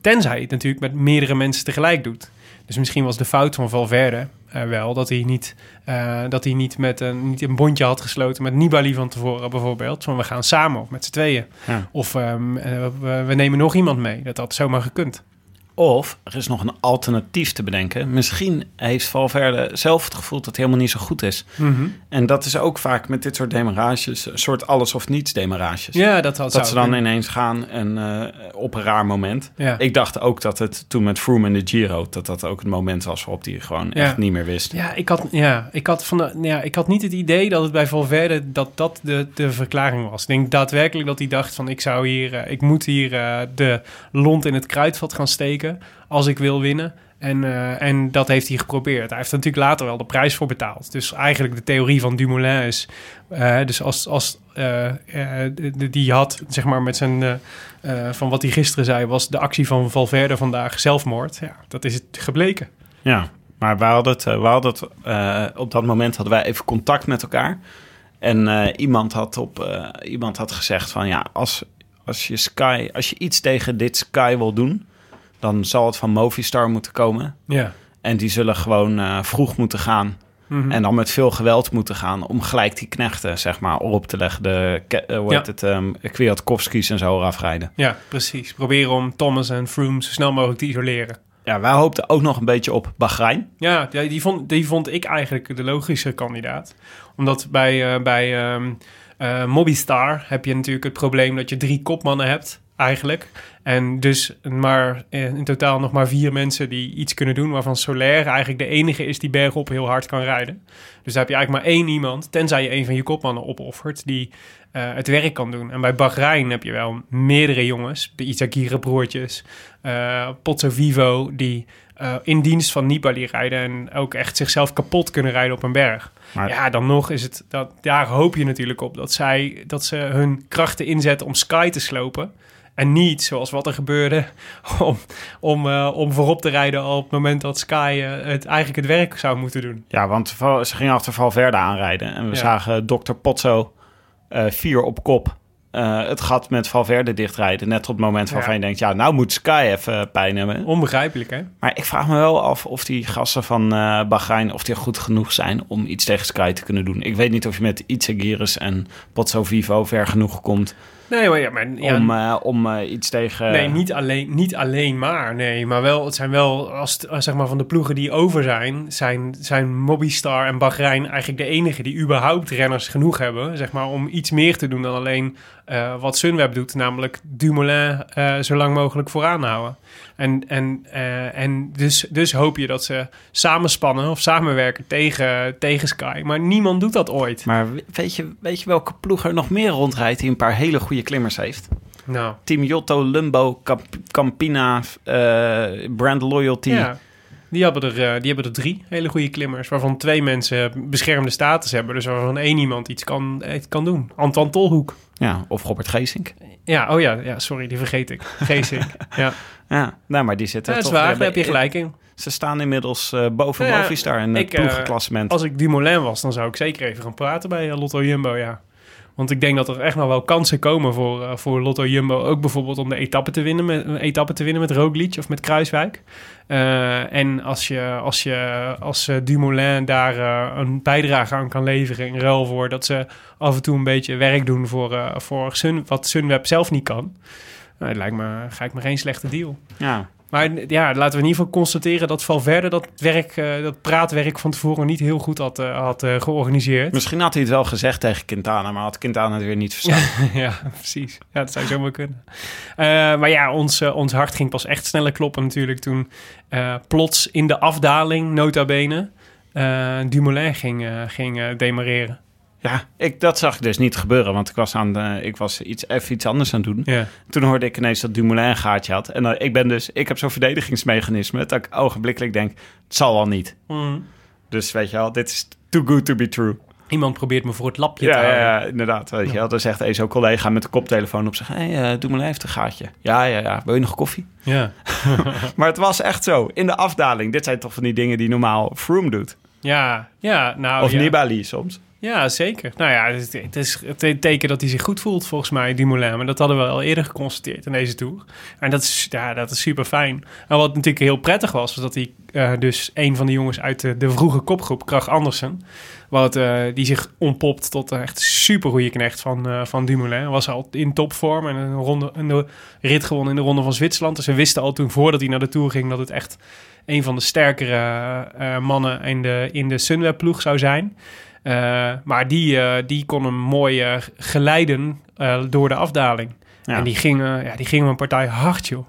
Tenzij je het natuurlijk met meerdere mensen tegelijk doet. Dus misschien was de fout van Valverde wel dat hij niet, eh, dat hij niet, met een, niet een bondje had gesloten met Nibali van tevoren bijvoorbeeld. Van we gaan samen of met z'n tweeën. Ja. Of ehm, eh, we, we nemen nog iemand mee. Dat had zomaar gekund. Of er is nog een alternatief te bedenken. Misschien heeft Valverde zelf het gevoel dat het helemaal niet zo goed is. En dat is ook vaak met dit soort demarages, een soort alles of niets demarages. Ja, dat had dat ze dan ineens gaan en eh, op een raar moment. Ja. Ik dacht ook dat het toen met Froome en de Giro, dat dat ook het moment was waarop hij gewoon Ja. echt niet meer wist. Ja, ik had, ja, ik, had van de, ja, ik had niet het idee dat het bij Valverde dat dat de, de verklaring was. Ik denk daadwerkelijk dat hij dacht van ik zou hier, eh, ik moet hier eh, de lont in het kruidvat gaan steken als ik wil winnen. En, eh, en dat heeft hij geprobeerd. Hij heeft natuurlijk later wel de prijs voor betaald. Dus eigenlijk de theorie van Dumoulin is... eh, dus als, als eh, die had, zeg maar, met zijn... van wat hij gisteren zei, was de actie van Valverde vandaag zelfmoord. Ja, dat is het gebleken. Ja, maar we hadden het, we hadden het op dat moment hadden wij even contact met elkaar. En iemand, had op, iemand had gezegd van ja, als, als, je Sky, als je iets tegen dit Sky wil doen, dan zal het van Movistar moeten komen. Ja. En die zullen gewoon eh, vroeg moeten gaan. Mhm. En dan met veel geweld moeten gaan om gelijk die knechten, zeg maar, op te leggen. De, eh, hoe Ja. heet het, um, Kwiatkowski's en zo afrijden. Ja, precies. Proberen om Thomas en Froome zo snel mogelijk te isoleren. Ja, wij hoopten ook nog een beetje op Bahrein. Ja, die, vond, die vond ik eigenlijk de logische kandidaat. Omdat bij, eh, bij ehm Mobistar heb je natuurlijk het probleem dat je drie kopmannen hebt, eigenlijk. En dus maar eh, in totaal nog maar vier mensen die iets kunnen doen... waarvan Soler eigenlijk de enige is die bergop heel hard kan rijden. Dus daar heb je eigenlijk maar één iemand, tenzij je een van je kopmannen opoffert... die eh, het werk kan doen. En bij Bahrein heb je wel meerdere jongens, de Izagirre-broertjes... eh Pozzo Vivo, die eh, in dienst van Nibali rijden... en ook echt zichzelf kapot kunnen rijden op een berg. Maar- Ja, dan nog is het... Dat, daar hoop je natuurlijk op dat, zij, dat ze hun krachten inzetten om Sky te slopen... En niet zoals wat er gebeurde om, om, eh, om voorop te rijden op het moment dat Sky eh, het, eigenlijk het werk zou moeten doen. Ja, want ze gingen achter Valverde aanrijden. En we Ja. zagen Dr. Pozzo eh, vier op kop het gat met Valverde dichtrijden. Net op het moment waarvan Ja. je denkt, ja, nou moet Sky even pijn hebben. Onbegrijpelijk, hè? Maar ik vraag me wel af of die gasten van Bahrein, of die goed genoeg zijn om iets tegen Sky te kunnen doen. Ik weet niet of je met Itzagiris en Pozzo Vivo ver genoeg komt Nee, maar ja, maar... Ja, om, eh, om eh, iets tegen... Nee, niet alleen, niet alleen maar. Nee, maar wel, het zijn wel, als, als zeg maar van de ploegen die over zijn, zijn, zijn Mobistar en Bahrein eigenlijk de enige die überhaupt renners genoeg hebben, zeg maar, om iets meer te doen dan alleen eh, wat Sunweb doet, namelijk Dumoulin eh, zo lang mogelijk vooraan houden. En, en, eh, en dus, dus hoop je dat ze samenspannen of samenwerken tegen, tegen Sky. Maar niemand doet dat ooit. Maar weet je, weet je welke ploeg er nog meer rondrijdt die een paar hele goede klimmers heeft? Nou, Team Jotto, Lumbo, Camp- Campina, Brand Loyalty. Ja. Die hebben, er, die hebben er drie hele goede klimmers, waarvan twee mensen beschermde status hebben. Dus waarvan één iemand iets kan, iets kan doen. Anton Tolhoek. Ja, of Robert Geesink. Ja, oh ja, ja, sorry, die vergeet ik. Geesink. ja, Ja, nou, maar die zitten ja dat is toch waar, daar heb je gelijk in. Ze staan inmiddels eh, boven ja, Movistar in het ik, eh, ploegenklassement. Als ik Dumoulin was, dan zou ik zeker even gaan praten bij eh, Lotto Jumbo, ja. Want ik denk dat er echt nog wel kansen komen voor, eh, voor Lotto Jumbo. Ook bijvoorbeeld om de etappe te winnen met, etappe te winnen met Roglic of met Kruiswijk. Eh, en als je als, je, als eh, Dumoulin daar een bijdrage aan kan leveren in ruil voor dat ze af en toe een beetje werk doen voor, voor Sun, wat Sunweb zelf niet kan. Lijkt me, lijkt me geen slechte deal. ja. Maar ja, laten we in ieder geval constateren dat Valverde dat werk, eh, dat praatwerk van tevoren niet heel goed had, eh, had eh, georganiseerd. Misschien had hij het wel gezegd tegen Quintana, maar had Quintana het weer niet verstaan. ja, precies. Ja, dat zou zomaar kunnen. Maar ja, ons, ons hart ging pas echt sneller kloppen natuurlijk toen plots in de afdaling, nota bene, Dumoulin ging, ging demareren. Ja, ik, dat zag ik dus niet gebeuren, want ik was, aan de, ik was iets, even iets anders aan het doen. Ja. Toen hoorde ik ineens dat Dumoulin een gaatje had. En dan, ik ben dus, ik heb zo'n verdedigingsmechanisme dat ik ogenblikkelijk denk, het zal wel niet. Mm. Dus weet je wel, dit is too good to be true. Iemand probeert me voor het lapje te Ja, ja, houden. ja, inderdaad. Weet je wel. Dan zegt een zo'n collega met de koptelefoon op zich, hé, hey, Dumoulin heeft een gaatje. Ja, ja, ja, wil je nog koffie? Ja. Maar het was echt zo, in de afdaling. Dit zijn toch van die dingen die normaal Froome doet. Ja, ja, nou of ja. Nibali soms. Ja, zeker. Nou ja, het, is het teken dat hij zich goed voelt, volgens mij, Dumoulin. Maar dat hadden we al eerder geconstateerd in deze Tour. En dat is, ja, dat is super fijn. En wat natuurlijk heel prettig was, was dat hij eh, dus een van de jongens uit de, vroege kopgroep, Krach Andersen, wat, eh, die zich ontpopt tot een echt super goede knecht van, eh, van Dumoulin. Was al in topvorm en een, ronde, een rit gewonnen in de Ronde van Zwitserland. Dus we wisten al toen voordat hij naar de Tour ging dat het echt een van de sterkere mannen in de, in de Sunweb-ploeg zou zijn. Eh, maar die, eh, die kon hem mooi eh, geleiden door de afdaling. Ja. En die gingen, ja, die gingen een partij hard, joh.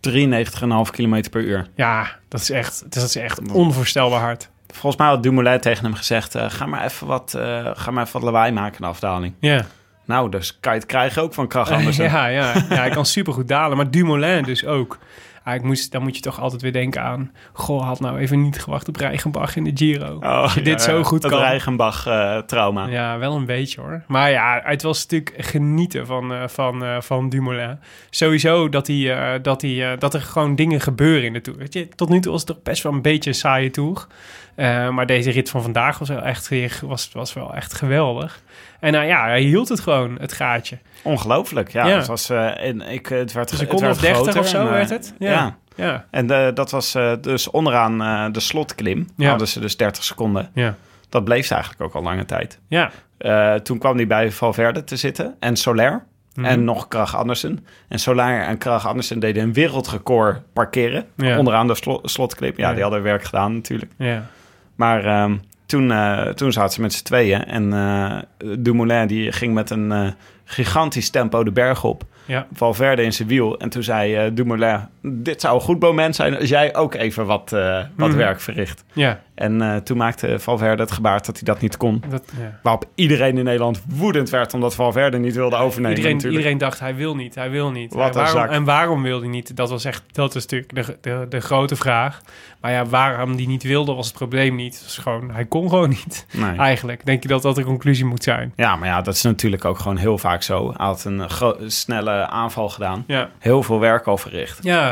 93,5 km per uur. Ja, dat is echt, dat is echt onvoorstelbaar hard. Volgens mij had Dumoulin tegen hem gezegd, ga, maar even wat, ga maar even wat lawaai maken in de afdaling. Ja, Nou, dus kan je het krijgen ook van Krach Andersen. ja, ja, ja, hij kan supergoed dalen. Maar Dumoulin dus ook. Ja, ik moest, dan moet je toch altijd weer denken aan... Goh, had nou even niet gewacht op Reichenbach in de Giro. Oh, Als je dit zo goed dat kan. Reichenbach-trauma. Ja, wel een beetje hoor. Maar ja, het was natuurlijk genieten van, eh, van, eh, van Dumoulin. Sowieso dat, hij, eh, dat, hij, eh, dat er gewoon dingen gebeuren in de Tour. Weet je, tot nu toe was het toch best wel een beetje een saaie Tour. Eh, maar deze rit van vandaag was wel echt, weer- was, was wel echt geweldig. En nou ja, hij hield het gewoon, het gaatje. Ongelooflijk, ja. Ja. Het, was, eh, en ik, het werd Een het seconde werd of 30 groter of zo en, eh, werd het. Ja. Ja. Ja. En eh, dat was eh, dus onderaan eh, de slotklim. Ja. Hadden ze dus 30 seconden. Ja. Dat bleef ze eigenlijk ook al lange tijd. Ja. Eh, toen kwam hij bij Valverde te zitten en Soler. Mhm. En nog Krach Andersen. En Soler en Krach Andersen deden een wereldrecord parkeren. Ja. Onderaan de slo- slotklim. Ja, Ja. die hadden werk gedaan natuurlijk. Ja. Maar ehm, toen, eh, toen zaten ze met z'n tweeën. En eh Dumoulin die ging met een eh, gigantisch tempo de berg op. Ja. Valverde in zijn wiel. En toen zei Dumoulin... dit zou een goed moment zijn als jij ook even wat, eh, wat Mhm. werk verricht. Ja. En eh, toen maakte Valverde het gebaar dat hij dat niet kon. Dat, ja. Waarop iedereen in Nederland woedend werd... omdat Valverde niet wilde overnemen Iedereen, natuurlijk. iedereen dacht, hij wil niet, hij wil niet. Een waarom, en waarom wil hij niet? Dat was echt, dat is natuurlijk de, de, de grote vraag. Maar ja, waarom die niet wilde, was het probleem niet. Was gewoon, hij kon gewoon niet. Nee. Eigenlijk denk je dat dat de conclusie moet zijn. Ja, maar ja, dat is natuurlijk ook gewoon heel vaak zo. Hij had een snelle aanval gedaan. Ja. Heel veel werk al verricht. Ja,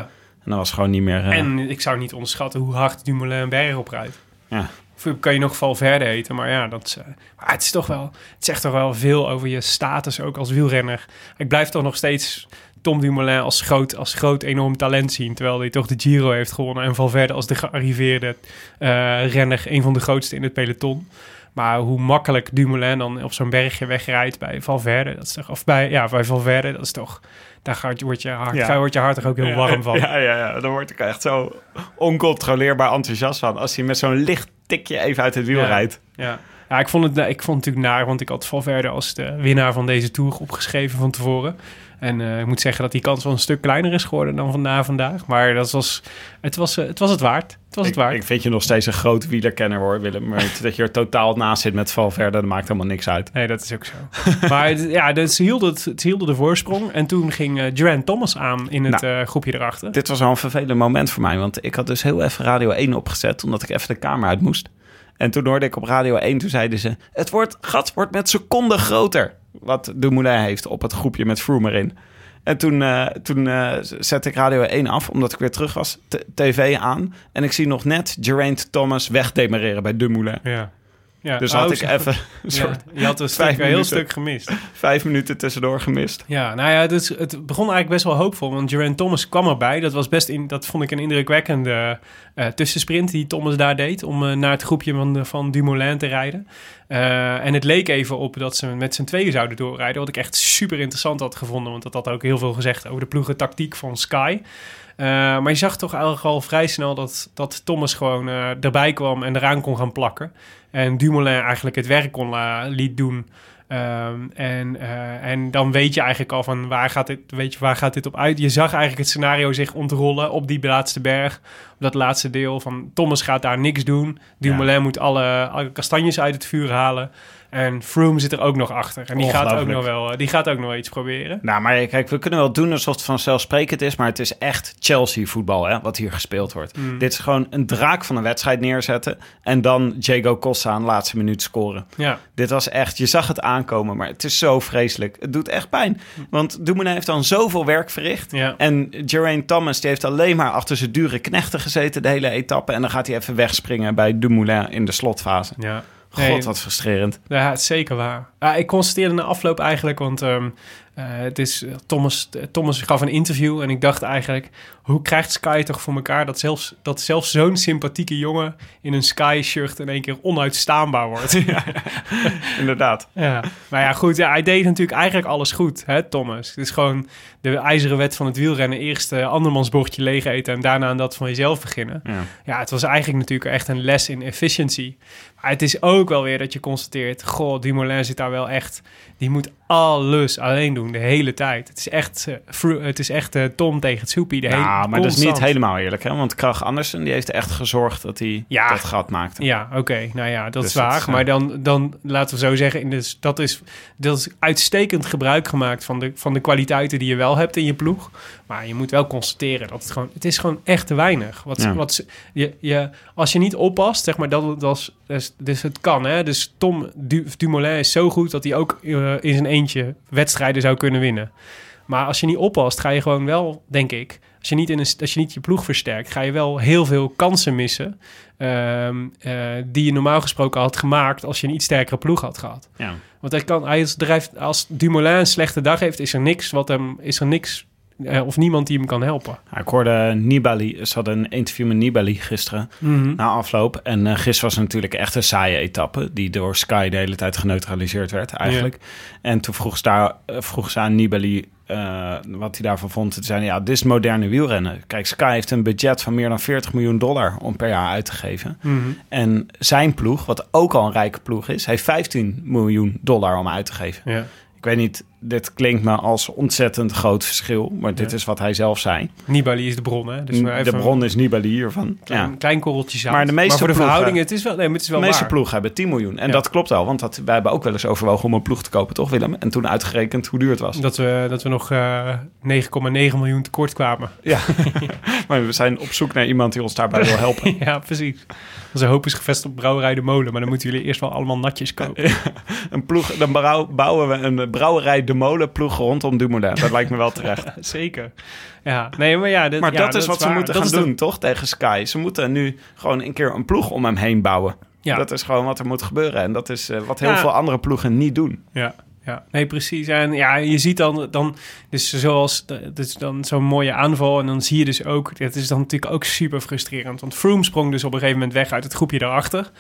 En dan was gewoon niet meer... eh, en ik zou niet onderschatten hoe hard Dumoulin een berg oprijdt. Ja. Of kan je nog Valverde heten, maar ja, dat is, eh, maar het is toch wel, het zegt toch wel veel over je status ook als wielrenner. Ik blijf toch nog steeds Tom Dumoulin als groot, als groot enorm talent zien, terwijl hij toch de Giro heeft gewonnen en Valverde als de gearriveerde eh, renner, een van de grootste in het peloton. Maar hoe makkelijk Dumoulin dan op zo'n bergje wegrijdt bij Valverde, dat is toch, of bij, ja, bij Valverde, dat is toch, daar wordt, je hart, Ja. daar wordt je hart toch ook heel warm van. Ja, ja, ja. Dan word ik echt zo oncontroleerbaar enthousiast van. Als hij met zo'n licht tikje even uit het wiel Ja. rijdt. Ja. Ja, ik vond, het, ik vond het natuurlijk naar, want ik had Valverde als de winnaar van deze Tour opgeschreven van tevoren. En eh, ik moet zeggen dat die kans wel een stuk kleiner is geworden dan vandaag vandaag. Maar dat was, het, was, eh, het was het waard. Het was het Ik, waard. ik vind je nog steeds een groot wielerkenner hoor, Willem. Maar dat je er totaal naast zit met Valverde, dat maakt helemaal niks uit. Nee, dat is ook zo. maar het- ja, dus ze, hielden het, ze hielden de voorsprong. En toen ging eh Geraint Thomas aan in het eh, groepje erachter. Dit was wel een vervelend moment voor mij, want ik had dus heel even Radio 1 opgezet, omdat ik even de kamer uit moest. En toen hoorde ik op Radio 1, toen zeiden ze, het wordt, gat wordt met seconden groter. Wat Dumoulin heeft op het groepje met Froome erin. En toen, eh, toen eh, zette ik Radio 1 af, omdat ik weer terug was, tv aan. En ik zie nog net Geraint Thomas wegdemareren bij Dumoulin. Ja. Ja. Dus Oh, had ik zo- even Ja, soort je had een, stuk, een heel stuk gemist. vijf minuten tussendoor gemist. Ja, nou ja, dus het begon eigenlijk best wel hoopvol. Want Geraint Thomas kwam erbij. Dat, was best in, dat vond ik een indrukwekkende eh, tussensprint die Thomas daar deed. Om eh, naar het groepje van, de- van Dumoulin te rijden. Eh, en het leek even op dat ze met z'n tweeën zouden doorrijden. Wat ik echt super interessant had gevonden. Want dat had ook heel veel gezegd over de ploegentactiek van Sky. Maar je zag toch eigenlijk al vrij snel dat, dat Thomas gewoon erbij kwam en eraan kon gaan plakken. En Dumoulin eigenlijk het werk kon liet doen. Ehm, en, eh, en dan weet je eigenlijk al van waar gaat, dit, weet je, waar gaat dit op uit. Je zag eigenlijk het scenario zich ontrollen op die laatste berg. Op dat laatste deel van Thomas gaat daar niks doen. Dumoulin moet alle, alle kastanjes uit het vuur halen. En Froome zit er ook nog achter. En die gaat ook nog wel, die gaat ook nog iets proberen. Nou, maar kijk, we kunnen wel doen alsof het vanzelfsprekend is, maar het is echt Chelsea-voetbal, hè, wat hier gespeeld wordt. Mm. Dit is gewoon een draak van een wedstrijd neerzetten en dan Diego Costa aan de laatste minuut scoren. Ja, Dit was echt, je zag het aankomen, maar het is zo vreselijk. Het doet echt pijn, want Dumoulin heeft dan zoveel werk verricht. ja. En Geraint Thomas die heeft alleen maar achter zijn dure knechten gezeten de hele etappe. En dan gaat hij even wegspringen bij Dumoulin in de slotfase. ja. God, Nee, wat frustrerend. Ja, het is zeker waar. Ja, ik constateerde na afloop eigenlijk, want ehm, eh, het is, Thomas, Thomas gaf een interview en ik dacht eigenlijk, hoe krijgt Sky toch voor elkaar dat zelfs, dat zelfs zo'n sympathieke jongen in een Sky-shirt in één keer onuitstaanbaar wordt? Inderdaad. Ja, maar ja, goed. Ja, hij deed natuurlijk eigenlijk alles goed, hè, Thomas. Het is gewoon de ijzeren wet van het wielrennen. Eerst eh, andermans bordje leeg eten en daarna aan dat van jezelf beginnen. Ja. Ja, het was eigenlijk natuurlijk echt een les in efficiency. Maar het is ook wel weer dat je constateert... Goh, Dumoulin zit daar wel echt... Die moet alles alleen doen, de hele tijd. Het is echt, eh, het is echt eh, Tom tegen het soepie. De hele, Nou, maar dat is niet helemaal eerlijk, hè? Want Krach Andersen die heeft echt gezorgd dat hij Ja. dat gat maakte. Ja, oké. Nou ja, dat Dus is dat waar. is, eh, maar dan, dan laten we zo zeggen, in de, dat, is, dat is uitstekend gebruik gemaakt van de, van de kwaliteiten die je wel hebt in je ploeg. Maar je moet wel constateren dat het gewoon, het is gewoon echt te weinig. Wat, Ja. wat, je, je, als je niet oppast, zeg maar, dat, dat is, dus, dus het kan. Hè? Dus Tom du, Dumoulin is zo goed dat hij ook in zijn eentje wedstrijden zou kunnen winnen. Maar als je niet oppast, ga je gewoon wel, denk ik, als je niet, in een, als je, niet je ploeg versterkt, ga je wel heel veel kansen missen. ehm, eh, die je normaal gesproken had gemaakt als je een iets sterkere ploeg had gehad. Ja. Want hij kan, hij is, drijft, als Dumoulin een slechte dag heeft, is er niks wat hem, is er niks eh, of niemand die hem kan helpen. Ja, ik hoorde Nibali, ze hadden een interview met Nibali gisteren na afloop. En eh gisteren was natuurlijk echt een saaie etappe, die door Sky de hele tijd geneutraliseerd werd eigenlijk. En toen vroeg ze, daar, eh, vroeg ze aan Nibali wat hij daarvan vond. Toen zei ja, dit is moderne wielrennen. Kijk, Sky heeft een budget van meer dan 40 miljoen dollar om per jaar uit te geven. Mhm. En zijn ploeg, wat ook al een rijke ploeg is, heeft 15 miljoen dollar om uit te geven. Ja. Ik weet niet, dit klinkt me als ontzettend groot verschil, maar dit Ja. is wat hij zelf zei. Nibali is de bron, hè? Dus de bron is Nibali hiervan. Klein, Ja. klein korreltje zout. Maar de meeste voor de ploegen- verhoudingen, het is wel, nee, maar het is De wel meeste waar. ploegen hebben 10 miljoen. En Ja. dat klopt wel, want dat, wij hebben ook wel eens overwogen om een ploeg te kopen, toch Willem? En toen uitgerekend hoe duur het was. Dat we, dat we nog eh 9,9 miljoen tekort kwamen. Ja, maar we zijn op zoek naar iemand die ons daarbij wil helpen. ja, precies. Onze hoop is gevestigd op Brouwerij de Molen, maar dan moeten jullie eerst wel allemaal natjes kopen. Een ploeg, dan bouwen we een brouwerij De Molen ploeg rondom Dumoulin. Dat lijkt me wel terecht. Zeker. Ja, nee, maar ja... dit- Maar ja, dat is wat ze moeten Dat gaan is de- doen, toch? Tegen Sky. Ze moeten nu gewoon een keer een ploeg om hem heen bouwen. Ja. Dat is gewoon wat er moet gebeuren. En dat is eh, wat heel Ja. veel andere ploegen niet doen. Ja, Ja, nee, precies. En ja, je ziet dan, dan dus zoals, dus dan zo'n mooie aanval. En dan zie je dus ook, het is dan natuurlijk ook super frustrerend. Want Froome sprong dus op een gegeven moment weg uit het groepje daarachter.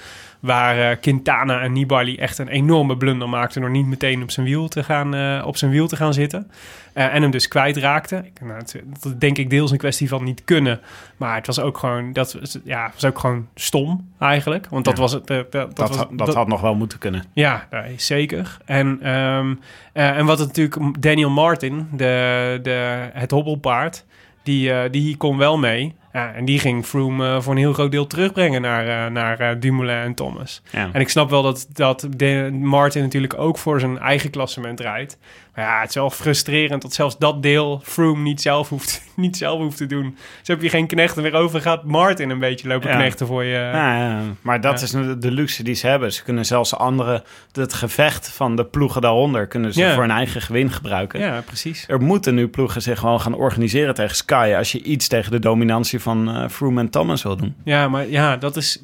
Waar eh, Quintana en Nibali echt een enorme blunder maakten door niet meteen op zijn wiel te gaan, eh, op zijn wiel te gaan zitten. Eh, en hem dus kwijtraakte. Ik- Nou, het, dat denk ik deels een kwestie van niet kunnen. Maar het was ook gewoon, dat ja, was ook gewoon stom eigenlijk. Want dat Ja. was het. dat, dat, Dat, was, had- dat had nog wel moeten kunnen. ja, nee, zeker. En, ehm, eh, en wat het natuurlijk Daniel Martin, de, de, het hobbelpaard, die, die kon wel mee. Ja, en die ging Froome eh, voor een heel groot deel terugbrengen naar, eh, naar eh, Dumoulin en Thomas. Ja. En ik snap wel dat, dat de, Martin natuurlijk ook voor zijn eigen klassement rijdt. Ja, het is wel frustrerend dat zelfs dat deel Froome niet zelf hoeft, niet zelf hoeft te doen. Dus heb je geen knechten meer over, gaat Martin een beetje lopen Ja. knechten voor je. Ja, ja, maar dat is de, luxe die ze hebben. Ze kunnen zelfs andere, het gevecht van de ploegen daaronder, kunnen ze voor hun eigen gewin gebruiken. ja, precies. Er moeten nu ploegen zich gewoon gaan organiseren tegen Sky als je iets tegen de dominantie van eh Froome en Thomas wil doen. Ja, maar ja, dat is,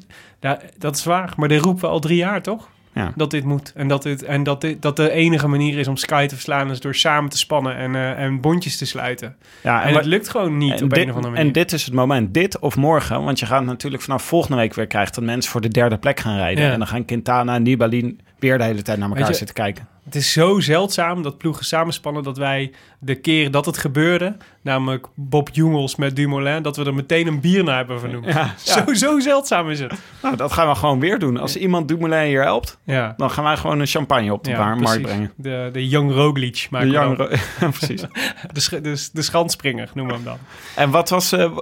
dat is waar. Maar dit roepen we al drie jaar, toch? Ja. Dat dit moet. En dat, dit, en dat, dit, dat de enige manier is om Sky te verslaan... is door samen te spannen en, eh, en bondjes te sluiten. Ja, En het lukt gewoon niet op dit, een of andere manier. En dit is het moment, dit of morgen. Want je gaat natuurlijk vanaf volgende week weer krijgen... dat mensen voor de derde plek gaan rijden. Ja. En dan gaan Quintana en Nibali weer de hele tijd naar elkaar je- zitten kijken. Het is zo zeldzaam dat ploegen samenspannen... dat wij de keer dat het gebeurde... namelijk Bob Jungels met Dumoulin... dat we er meteen een bier naar hebben vernoemd. Ja, Zo, zo zeldzaam is het. Nou, dat gaan we gewoon weer doen. Als iemand Dumoulin hier helpt... Ja. dan gaan wij gewoon een champagne op de markt precies. brengen. De, de Young Roglic De maken young. Ro- precies. de, sch- de, de schandspringer noemen we hem dan. En wat was... w-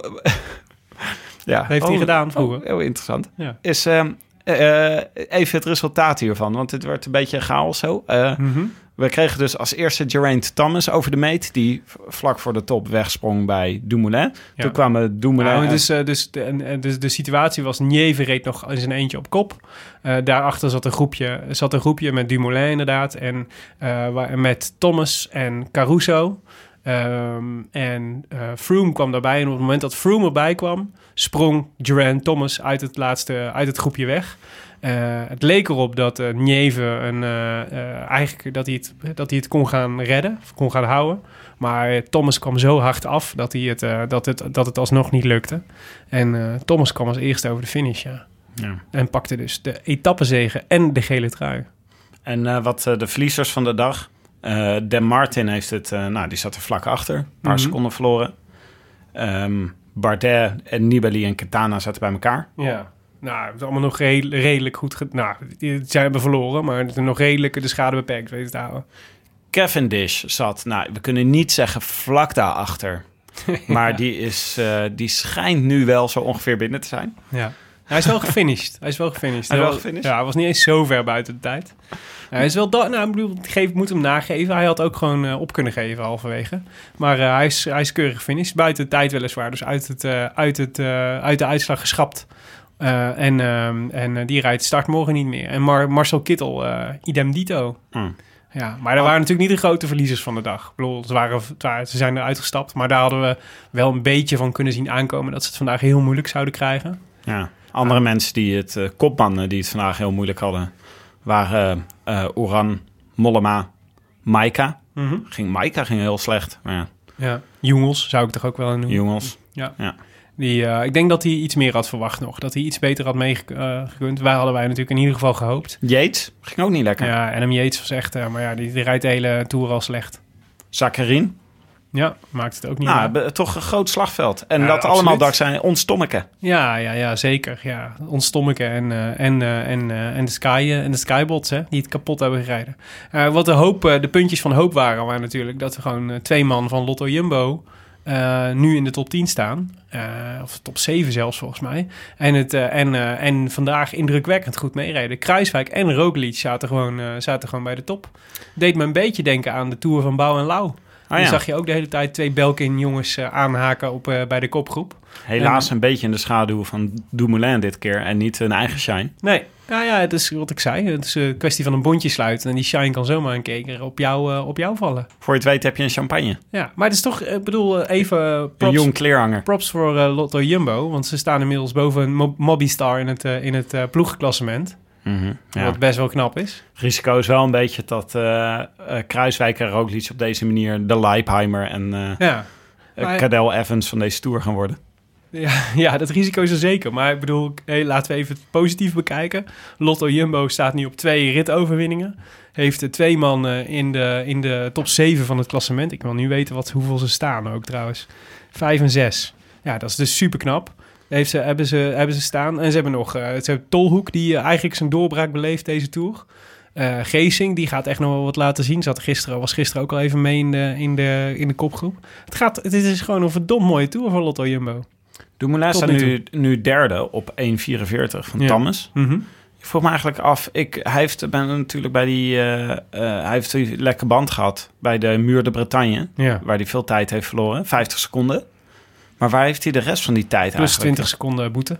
ja. heeft hij Oh, gedaan vroeger. oh, heel interessant. Ja. Is ehm, eh, even het resultaat hiervan. Want dit werd een beetje chaos zo. Eh, Mhm. We kregen dus als eerste Geraint Thomas over de meet. Die vlak voor de top wegsprong bij Dumoulin. Ja. Toen kwamen Dumoulin... Nou, en- dus, eh, dus, de, dus de situatie was, Nieve reed nog in zijn eentje op kop. Eh, daarachter zat een, groepje, zat een groepje met Dumoulin inderdaad. En eh, met Thomas en Caruso. Ehm, en eh Froome kwam daarbij. En op het moment dat Froome erbij kwam... sprong Geraint Thomas uit het, laatste, uit het groepje weg. Eh, het leek erop dat eh Nieve een, eigenlijk dat hij, het, dat hij het kon gaan redden, of kon gaan houden. Maar Thomas kwam zo hard af dat, hij het, eh, dat, het, dat het alsnog niet lukte. En eh, Thomas kwam als eerste over de finish, ja. Ja. En pakte dus de etappezegen en de gele trui. En eh, wat de verliezers van de dag. Eh Dan Martin heeft het, eh, nou, die zat er vlak achter. Een paar Mhm. seconden verloren. Ehm, Bardet en Nibali en Quintana zaten bij elkaar. Ja. Nou, het is allemaal nog re- redelijk goed. ge- nou, die zijn hebben verloren, maar het is nog redelijk de schade beperkt weten te houden. Cavendish zat, nou, we kunnen niet zeggen vlak daarachter. Maar die, is, eh, die schijnt nu wel zo ongeveer binnen te zijn. Ja. Hij is wel gefinished. Hij is wel gefinished. Hij is wel was- gefinished? Ja, hij was niet eens zo ver buiten de tijd. Hij is wel... da- Nou, ik bedoel, ik geef, moet hem nageven. Hij had ook gewoon eh, op kunnen geven halverwege. Maar eh, hij, is, hij is keurig gefinished. Buiten de tijd weliswaar. Dus uit, het, eh, uit, het, eh, uit de uitslag geschrapt. Eh, en ehm, en die rijdt start morgen niet meer. En Mar- Marcel Kittel, eh, idem dito. Hmm. Ja, maar daar waren natuurlijk niet de grote verliezers van de dag. Ik bedoel, ze, waren- ze zijn eruit gestapt. Maar daar hadden we wel een beetje van kunnen zien aankomen... dat ze het vandaag heel moeilijk zouden krijgen. Ja. Andere mensen die het, kopmannen die het vandaag heel moeilijk hadden, waren eh Oran, Mollema, Maika. Mhm. Ging, Maika ging heel slecht. Maar ja, Ja, Jongels zou ik toch ook wel noemen. jongens. Die, eh, ik denk dat hij iets meer had verwacht nog. Dat hij iets beter had meegekund. Wij hadden wij natuurlijk in ieder geval gehoopt. Yates ging ook niet lekker. Ja, en hem Yates was echt... maar ja, die, die rijdt de hele Tour al slecht. Zakarin. Ja, maakt het ook niet Nou, uit. toch een groot slagveld. En Ja, dat absoluut. allemaal dankzij ons Tommeke. Ja, ja, ja, zeker. Ja, ons Tommeke en, eh, en, eh, en, eh, en de, Sky, en de Skybots, hè, die het kapot hebben gereden. Wat de, hoop, de puntjes van hoop waren, waren natuurlijk dat er gewoon twee man van Lotto Jumbo nu in de top 10 staan. Of top 7 zelfs volgens mij. En, het, en, en vandaag indrukwekkend goed meereden. Kruiswijk en Roglic zaten gewoon, zaten gewoon bij de top. Deed me een beetje denken aan de Tour van Bouw en Ah, Dan ja. zag je ook de hele tijd twee Belkin jongens eh, aanhaken op, eh, bij de kopgroep. Helaas een beetje in de schaduw van Dumoulin dit keer. En niet een eigen shine. Nee, nou ja, het is wat ik zei. Het is een kwestie van een bondje sluiten. En die shine kan zomaar een keer op jou, eh, op jou vallen. Voor je het weet heb je een champagne. Ja, maar het is toch, ik bedoel, even Een props, jong kleerhanger. props voor Lotto Jumbo. Want ze staan inmiddels boven Mo- Mobistar in het, in het ploegklassement. Ja. Wat best wel knap is. Risico is wel een beetje dat eh eh, Kruiswijk en Roglic op deze manier de Leipheimer en eh Ja. Maar- Cadel Evans van deze Tour gaan worden. Ja, ja, dat risico is er zeker. Maar ik bedoel, hé, laten we even het positief bekijken. Lotto Jumbo staat nu op twee ritoverwinningen. Heeft er twee man eh, in, de, in de top 7 van het klassement. Ik wil nu weten wat, hoeveel ze staan ook trouwens. Vijf en zes. Ja, dat is dus super knap. Heeft ze, hebben, ze, hebben ze staan. En ze hebben nog eh, ze hebben Tolhoek, die eh, eigenlijk zijn doorbraak beleeft deze Tour. Eh Geesing, die gaat echt nog wel wat laten zien. Zat gisteren, was gisteren ook al even mee in de, in de, in de kopgroep. Het, gaat, het is gewoon een verdomd mooie Tour voor Lotto Jumbo. Dumoulin staat nu nu, derde op 1,44 van Ja. Thomas. Mhm. Ik vroeg me eigenlijk af, ik, hij heeft ben natuurlijk bij die, hij heeft die lekke band gehad bij de Muur de Bretagne, Ja. waar hij veel tijd heeft verloren, 50 seconden. Maar waar heeft hij de rest van die tijd Plus eigenlijk? 20 seconden boete.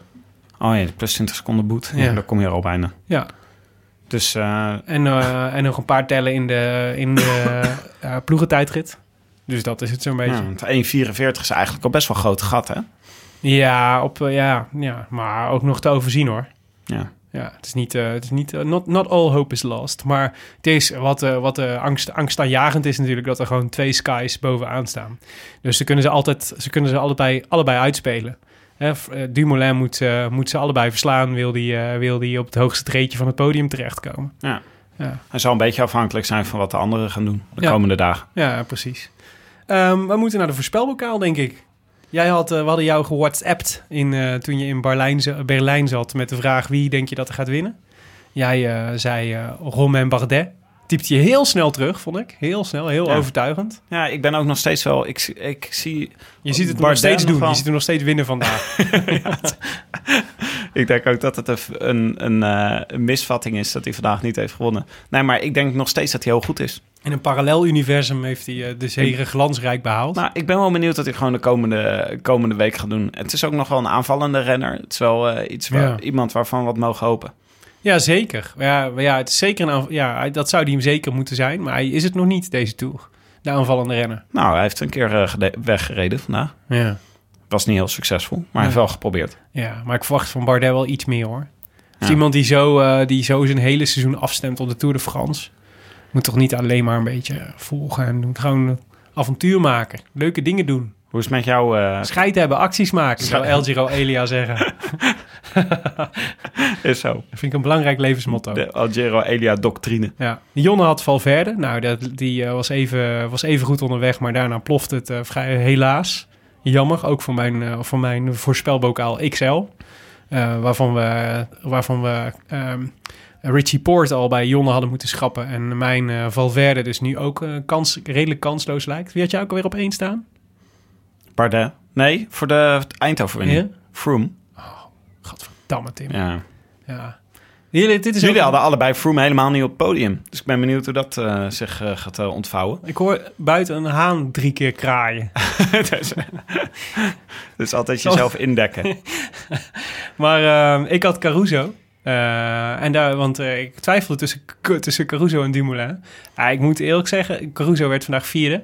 Oh ja, plus 20 seconden boet. Ja, Ja. daar kom je er al bijna. Ja. Dus eh, En, eh, en nog een paar tellen in de, in de eh, ploegentijdrit. Dus dat is het zo'n beetje. ja, want 1,44 is eigenlijk al best wel een groot gat, hè? Ja, op, ja, ja, maar ook nog te overzien hoor. Ja. Ja, het is niet, eh, het is niet eh, not, not all hope is lost. Maar het is wat, eh, wat angst, angstaanjagend is natuurlijk dat er gewoon twee skies bovenaan staan. Dus ze kunnen ze altijd, ze kunnen ze allebei, allebei uitspelen. Hè, Dumoulin moet, moet ze allebei verslaan, wil die, wil die op het hoogste treedje van het podium terechtkomen. Ja. Ja. Hij zal een beetje afhankelijk zijn van wat de anderen gaan doen de Ja. komende dagen. Ja, precies. Ehm, we moeten naar de voorspelbokaal, denk ik. Jij had, eh, we hadden jou gewhatsappt in, eh, toen je in Berlijn, Berlijn zat met de vraag wie denk je dat er gaat winnen. Jij eh, zei eh Romain Bardet. Typte je heel snel terug, vond ik. Heel snel, heel Ja. overtuigend. Ja, ik ben ook nog steeds wel... Ik, ik zie... Je ziet het nog Bardet steeds nog doen. wel. Je ziet hem nog steeds winnen vandaag. Ik denk ook dat het een, een, een misvatting is dat hij vandaag niet heeft gewonnen. Nee, maar ik denk nog steeds dat hij heel goed is. In een parallel universum heeft hij eh, de zege glansrijk behaald. Nou, ik ben wel benieuwd wat hij gewoon de komende, komende week gaat doen. Het is ook nog wel een aanvallende renner. Het is wel eh, iets waar, Ja. iemand waarvan we wat mogen hopen. Ja, zeker. Ja, ja, het is zeker een, ja, dat zou hij hem zeker moeten zijn. Maar hij is het nog niet, deze Tour. De aanvallende renner. Nou, hij heeft een keer eh, weggereden vandaag. Ja. Was niet heel succesvol, maar hij heeft wel geprobeerd. Ja, maar ik verwacht van Bardet wel iets meer hoor. Ja. iemand die zo, die zo zijn hele seizoen afstemt op de Tour de France... moet toch niet alleen maar een beetje volgen en doen. Gewoon avontuur maken. Leuke dingen doen. Hoe is het met jou? eh, Scheid hebben, acties maken, zou El Giro Elia zeggen. is zo. Dat vind ik een belangrijk levensmotto. De Algero Elia doctrine. Ja. Jonne had Valverde. Nou, dat, die eh, was, even, was even goed onderweg, maar daarna plofte het eh, vrij helaas. Jammer, ook voor mijn, voor mijn voorspelbokaal XL. waarvan we, waarvan we ehm, Richie Poort al bij Jonne hadden moeten schrappen. En mijn eh, Valverde dus nu ook eh, kans, redelijk kansloos lijkt. Wie had jij ook alweer op één staan? Bardet. Nee, voor de eindoverwinning. Froome. Gadverdamme, Tim. Ja. Ja. Jullie, dit is Jullie ook- hadden allebei Froome helemaal niet op het podium. Dus ik ben benieuwd hoe dat eh, zich gaat ontvouwen. Ik hoor buiten een haan drie keer kraaien. dus, dus altijd jezelf indekken. Maar eh, ik had Caruso. Eh, en daar, want eh, ik twijfelde tussen, tussen Caruso en Dumoulin. Ah, ik moet eerlijk zeggen, Caruso werd vandaag vierde.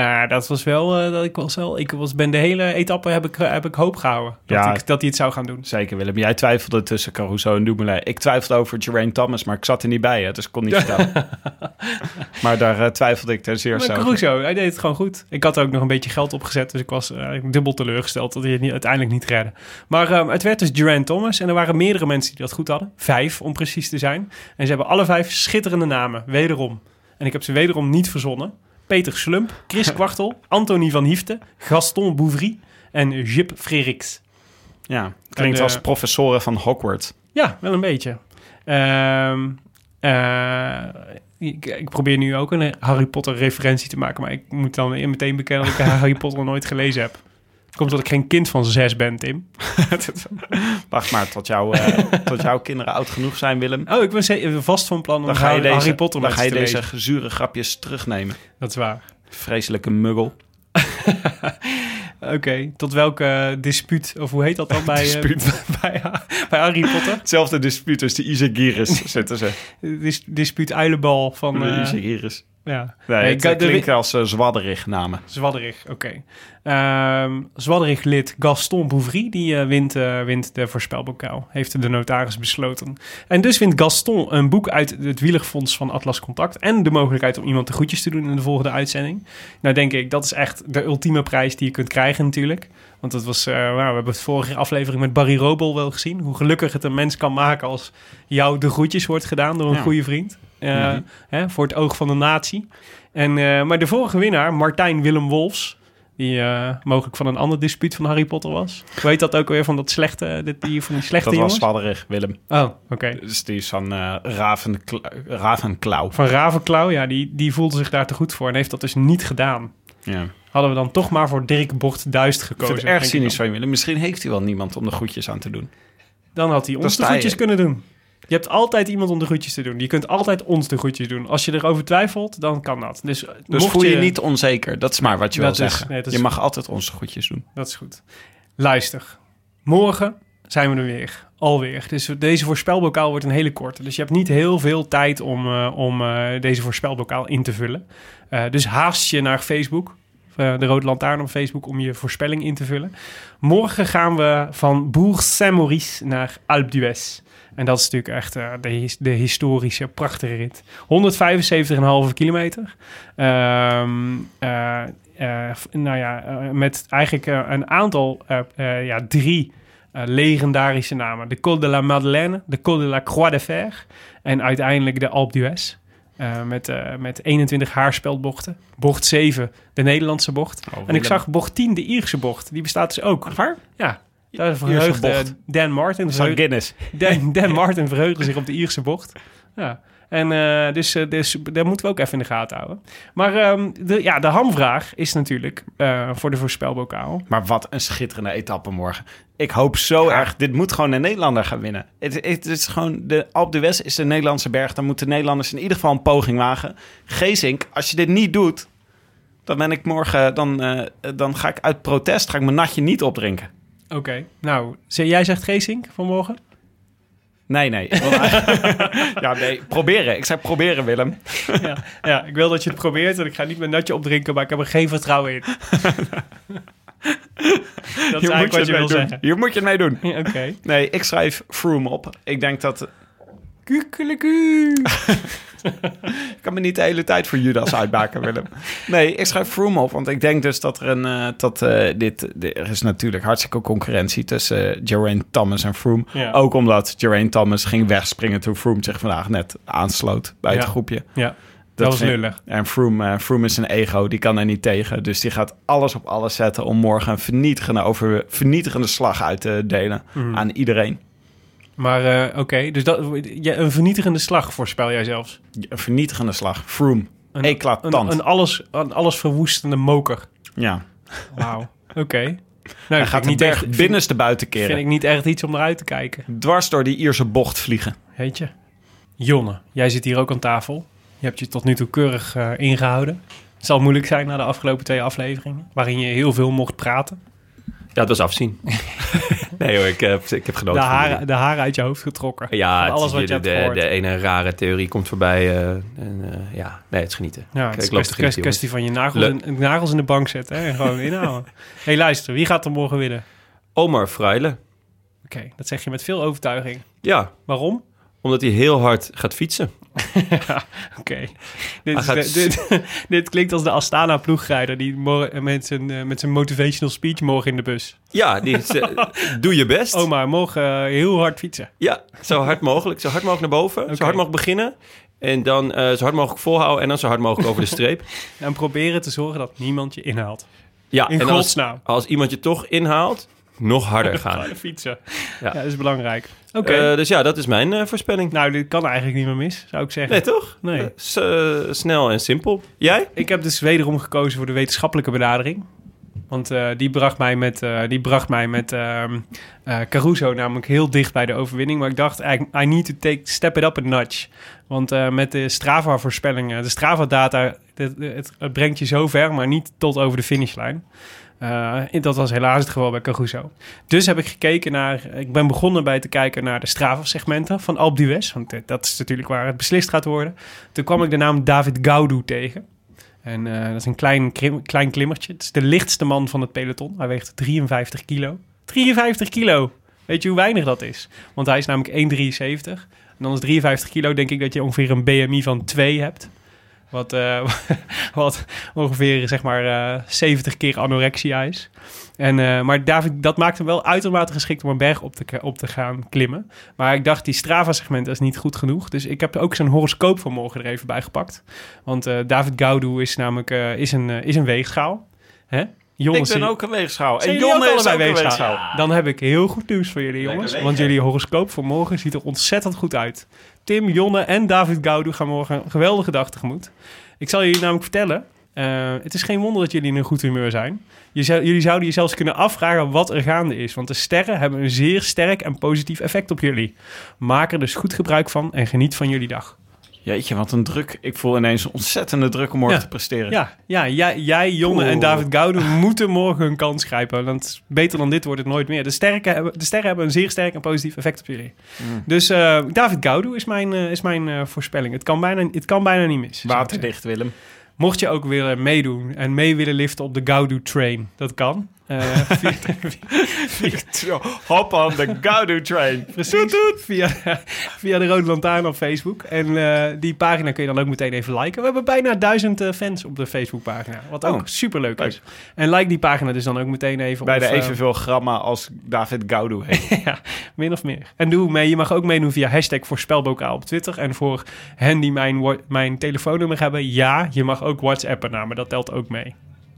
Ja, dat was wel, eh, dat ik was wel, ik was, ben de hele etappe heb ik, heb ik hoop gehouden. Dat, Ja. ik, dat hij het zou gaan doen. Zeker Willem. Jij twijfelde tussen Caruso en Dumoulin. Ik twijfelde over Geraint Thomas, maar ik zat er niet bij. Hè, dus ik kon niet vertellen. maar daar eh, twijfelde ik ten zeerste Maar. Caruso, hij deed het gewoon goed. Ik had er ook nog een beetje geld opgezet, dus ik was eh, dubbel teleurgesteld dat hij het niet, uiteindelijk niet redde. Maar ehm, het werd dus Geraint Thomas en er waren meerdere mensen die dat goed hadden. Vijf, om precies te zijn. En ze hebben alle vijf schitterende namen, wederom. En ik heb ze wederom niet verzonnen. Peter Slump, Chris Kwartel, Anthony van Hiefte, Gaston Bouvry en Jip Freriks. Ja, klinkt als eh, professoren van Hogwarts. Ja, wel een beetje. Ehm, eh, ik, ik probeer nu ook een Harry Potter referentie te maken, maar ik moet dan meteen bekennen dat ik Harry Potter nooit gelezen heb. Komt dat ik geen kind van zes ben, Tim. Wacht maar tot, jou, eh, tot jouw kinderen oud genoeg zijn, Willem. Oh, ik ben vast van plan om Dan ga je Harry, deze, Harry Potter dan ga je te deze lezen. zure grapjes terugnemen. Dat is waar. Vreselijke muggel. Oké, tot welke dispuut, of hoe heet dat dan bij, Dispuut. bij, bij Harry Potter? Hetzelfde dispuut als de Isagiris zitten ze. Dis, dispuut uilenbal van... De Isagiris. Ja. Nee, Nee, het ik- de- klinkt als uh, zwadderig namen. Zwadderig, oké. Ehm Zwadderig lid Gaston Bouvry, die eh, wint, eh, wint de voorspelbokaal. Heeft de notaris besloten. En dus wint Gaston een boek uit het Wielerfonds van Atlas Contact. En de mogelijkheid om iemand de groetjes te doen in de volgende uitzending. Nou denk ik, dat is echt de ultieme prijs die je kunt krijgen natuurlijk. Want dat was, eh, nou, we hebben het vorige aflevering met Barry Robel wel gezien. Hoe gelukkig het een mens kan maken als jou de groetjes wordt gedaan door een Ja. goede vriend. Mhm. hè, voor het oog van de natie. En, eh, maar de vorige winnaar, Martijn Willem Wolfs, die eh, mogelijk van een ander dispuut van Harry Potter was. Ik weet dat ook weer van dat slechte, dit, die, van die slechte Dat was zwadderig, Willem. Oh, oké. Dus die is van eh Ravenkla- Ravenklauw. Van Ravenklauw, ja, die, die voelde zich daar te goed voor en heeft dat dus niet gedaan. Ja. Hadden we dan toch maar voor Dirk Bocht Duist Ik gekozen. vind het erg ik cynisch van Willem. Misschien heeft hij wel niemand om de groetjes aan te doen. Dan had hij ons de groetjes kunnen doen. Je hebt altijd iemand om de groetjes te doen. Je kunt altijd ons de groetjes doen. Als je erover twijfelt, dan kan dat. Dus, Dus mocht voel je niet onzeker. Dat is maar wat je wil is- zeggen. nee, je mag altijd onze groetjes doen. Dat is goed. Luister. Morgen zijn we er weer. Alweer. Dus deze voorspelbokaal wordt een hele korte. Dus je hebt niet heel veel tijd om, eh, om eh, deze voorspelbokaal in te vullen. Eh, dus haast je naar Facebook. de Rode Lantaarn op Facebook om je voorspelling in te vullen. Morgen gaan we van Bourg Saint-Maurice naar Alpe d'Huez. En dat is natuurlijk echt eh, de, de historische, prachtige rit. 175,5 kilometer. Eh, f- nou ja, met eigenlijk een aantal, ja, drie legendarische namen. De Col de la Madeleine, de Col de la Croix de Fer en uiteindelijk de Alpe d'Huez. Met, met 21 haarspeldbochten. Bocht 7, de Nederlandse bocht. Oh, en ik zag bocht 10, de Ierse bocht. Die bestaat dus ook. Waar? Ja, daar verheugde. Dan Martin. Van Guinness. Dan, Dan Martin verheugde zich op de Ierse bocht. Ja. En eh, dus, eh, dus daar moeten we ook even in de gaten houden. Maar ehm, de, ja, de hamvraag is natuurlijk eh, voor de voorspelbokaal. Maar wat een schitterende etappe morgen. Ik hoop zo erg. Dit moet gewoon een Nederlander gaan winnen. Het, het is gewoon de Alpe d'Huez is de Nederlandse berg. Dan moeten Nederlanders in ieder geval een poging wagen. Geesink, als je dit niet doet, dan ben ik morgen, dan, dan ga ik uit protest, ga ik mijn natje niet opdrinken. Oké. Nou, jij zegt Geesink vanmorgen? Nee, nee. ja, nee. Proberen. Ik zei proberen, Willem. ja. ja, ik wil dat je het probeert en ik ga niet mijn natje opdrinken, maar ik heb er geen vertrouwen in. dat is Hier moet eigenlijk wat je mee wil doen. zeggen. Hier moet je het mee doen. Ja, Oké. Nee, ik schrijf Froome op. Ik denk dat... Kukeleku. Ik kan me niet de hele tijd voor Judas uitbaken, Willem. Nee, ik schrijf Froome op, want ik denk dus dat er een... eh, dat, eh, dit, er is natuurlijk hartstikke concurrentie tussen uh, Geraint Thomas en Froome. Ja. Ook omdat Geraint Thomas ging wegspringen toen Froome zich vandaag net aansloot bij het groepje. Ja, dat was vind- lullig. En Froome, Froome is een ego, die kan er niet tegen. Dus die gaat alles op alles zetten om morgen een vernietigende, over, vernietigende slag uit te delen Mhm. aan iedereen. Maar eh, oké, dus dat, ja, een vernietigende slag voorspel jij zelfs. Een vernietigende slag. Froome. Een, Eclatant. Een, een, alles, een alles verwoestende moker. Ja. Wauw. Oké. Nou, Hij vind gaat niet echt, vind, binnenste buiten vind keren. ik niet echt iets om naar uit te kijken. Dwars door die Ierse bocht vliegen. Weet je? Jonne, jij zit hier ook aan tafel. Je hebt je tot nu toe keurig eh, ingehouden. Het zal moeilijk zijn na de afgelopen twee afleveringen, waarin je heel veel mocht praten. Ja, het was afzien. nee hoor, ik heb, ik heb De genoten. van haren, de haren uit je hoofd getrokken. Ja, alles wat je de, hebt de, gehoord. de ene rare theorie komt voorbij. eh, en, eh, ja, nee, het is genieten. Ja, het is loop kwestie, van je nagels in, nagels in de bank zetten hè, en gewoon inhouden. hey, luister, wie gaat er morgen winnen? Omar Freile. Oké, dat zeg je met veel overtuiging. Ja, Waarom? Omdat hij heel hard gaat fietsen. Oké. Dit, gaat klinkt als de Astana-ploegrijder... die morgen met zijn, eh, met zijn motivational speech morgen in de bus. Ja, die is, eh, doe je best. Oh, maar morgen eh, heel hard fietsen. Ja, zo hard mogelijk. Zo hard mogelijk naar boven. Zo hard mogelijk beginnen. En dan eh, zo hard mogelijk volhouden. En dan zo hard mogelijk over de streep. En proberen te zorgen dat niemand je inhaalt. Ja, In en als, godsnaam. als iemand je toch inhaalt, nog harder gaan. Harder fietsen. Ja. Ja. dat is belangrijk. Oké. Eh, dus ja, dat is mijn eh, voorspelling. nou, dit kan eigenlijk niet meer mis, zou ik zeggen. Nee, toch? Nee. Eh, snel en simpel. Jij? Ik heb dus wederom gekozen voor de wetenschappelijke benadering. Want die bracht mij met, die bracht mij met ehm, eh, Caruso namelijk heel dicht bij de overwinning. Maar ik dacht, eigenlijk, I need to take step it up a notch. Want met de Strava-voorspellingen, de Strava-data, het, het, het brengt je zo ver, maar niet tot over de finishlijn. Eh, dat was helaas het geval bij Caruso. Dus heb ik gekeken naar... Ik ben begonnen bij te kijken naar de Strava-segmenten van Alpe d'Huez. Want eh, dat is natuurlijk waar het beslist gaat worden. Toen kwam ik de naam David Gaudu tegen. En eh, dat is een klein, klein klimmertje. Het is de lichtste man van het peloton. Hij weegt 53 kilo. 53 kilo! Weet je hoe weinig dat is? Want hij is namelijk 1,73. En dan is 53 kilo, denk ik dat je ongeveer een BMI van 2 hebt. Wat, eh, wat ongeveer zeg maar eh 70 keer anorexia is. En, eh, maar David, dat maakt hem wel uitermate geschikt om een berg op te, op te gaan klimmen. Maar ik dacht, die Strava-segment is niet goed genoeg. Dus ik heb ook zijn horoscoop van morgen er even bij gepakt. Want eh, David Gaudu is namelijk eh, is een, eh, is een weegschaal. Hè? Jongens, ik ben ook een weegschaal. En Jonne is ook weegschaal? weegschaal. Dan heb ik heel goed nieuws voor jullie, jongens. Want jullie horoscoop voor morgen ziet er ontzettend goed uit. Tim, Jonne en David Gaudu gaan morgen een geweldige dag tegemoet. Ik zal jullie namelijk vertellen... eh, het is geen wonder dat jullie in een goed humeur zijn. Je zou, jullie zouden je zelfs kunnen afvragen wat er gaande is. Want de sterren hebben een zeer sterk en positief effect op jullie. Maak er dus goed gebruik van en geniet van jullie dag. Jeetje, wat een druk. Ik voel ineens een ontzettende druk om morgen Ja. te presteren. Ja, ja jij, jij Jonne en. David Gaudu moeten morgen hun kans grijpen. Want beter dan dit wordt het nooit meer. De, sterke de sterren hebben een zeer sterk en positief effect op jullie. Mm. Dus eh, David Gaudu is mijn, eh, is mijn eh, voorspelling. Het kan, bijna, het kan bijna niet mis. Waterdicht, Willem. Mocht je ook willen meedoen en mee willen liften op de Gaudu Train, dat kan. Eh, via, Hop on the Gaudu train. Precies, Via, via de Rode Lantaarn op Facebook. En eh, die pagina kun je dan ook meteen even liken. We hebben bijna duizend eh, fans op de Facebookpagina. Wat ook Oh, superleuk leuk. is. En like die pagina dus dan ook meteen even. Bij de of, eh, evenveel gramma als David Gaudu heeft. ja, min of meer. En doe mee. Je mag ook meedoen via hashtag voorspelbokaal op Twitter. En voor hen die mijn, mijn telefoonnummer hebben, ja, je mag ook WhatsAppen naar me. Dat telt ook mee.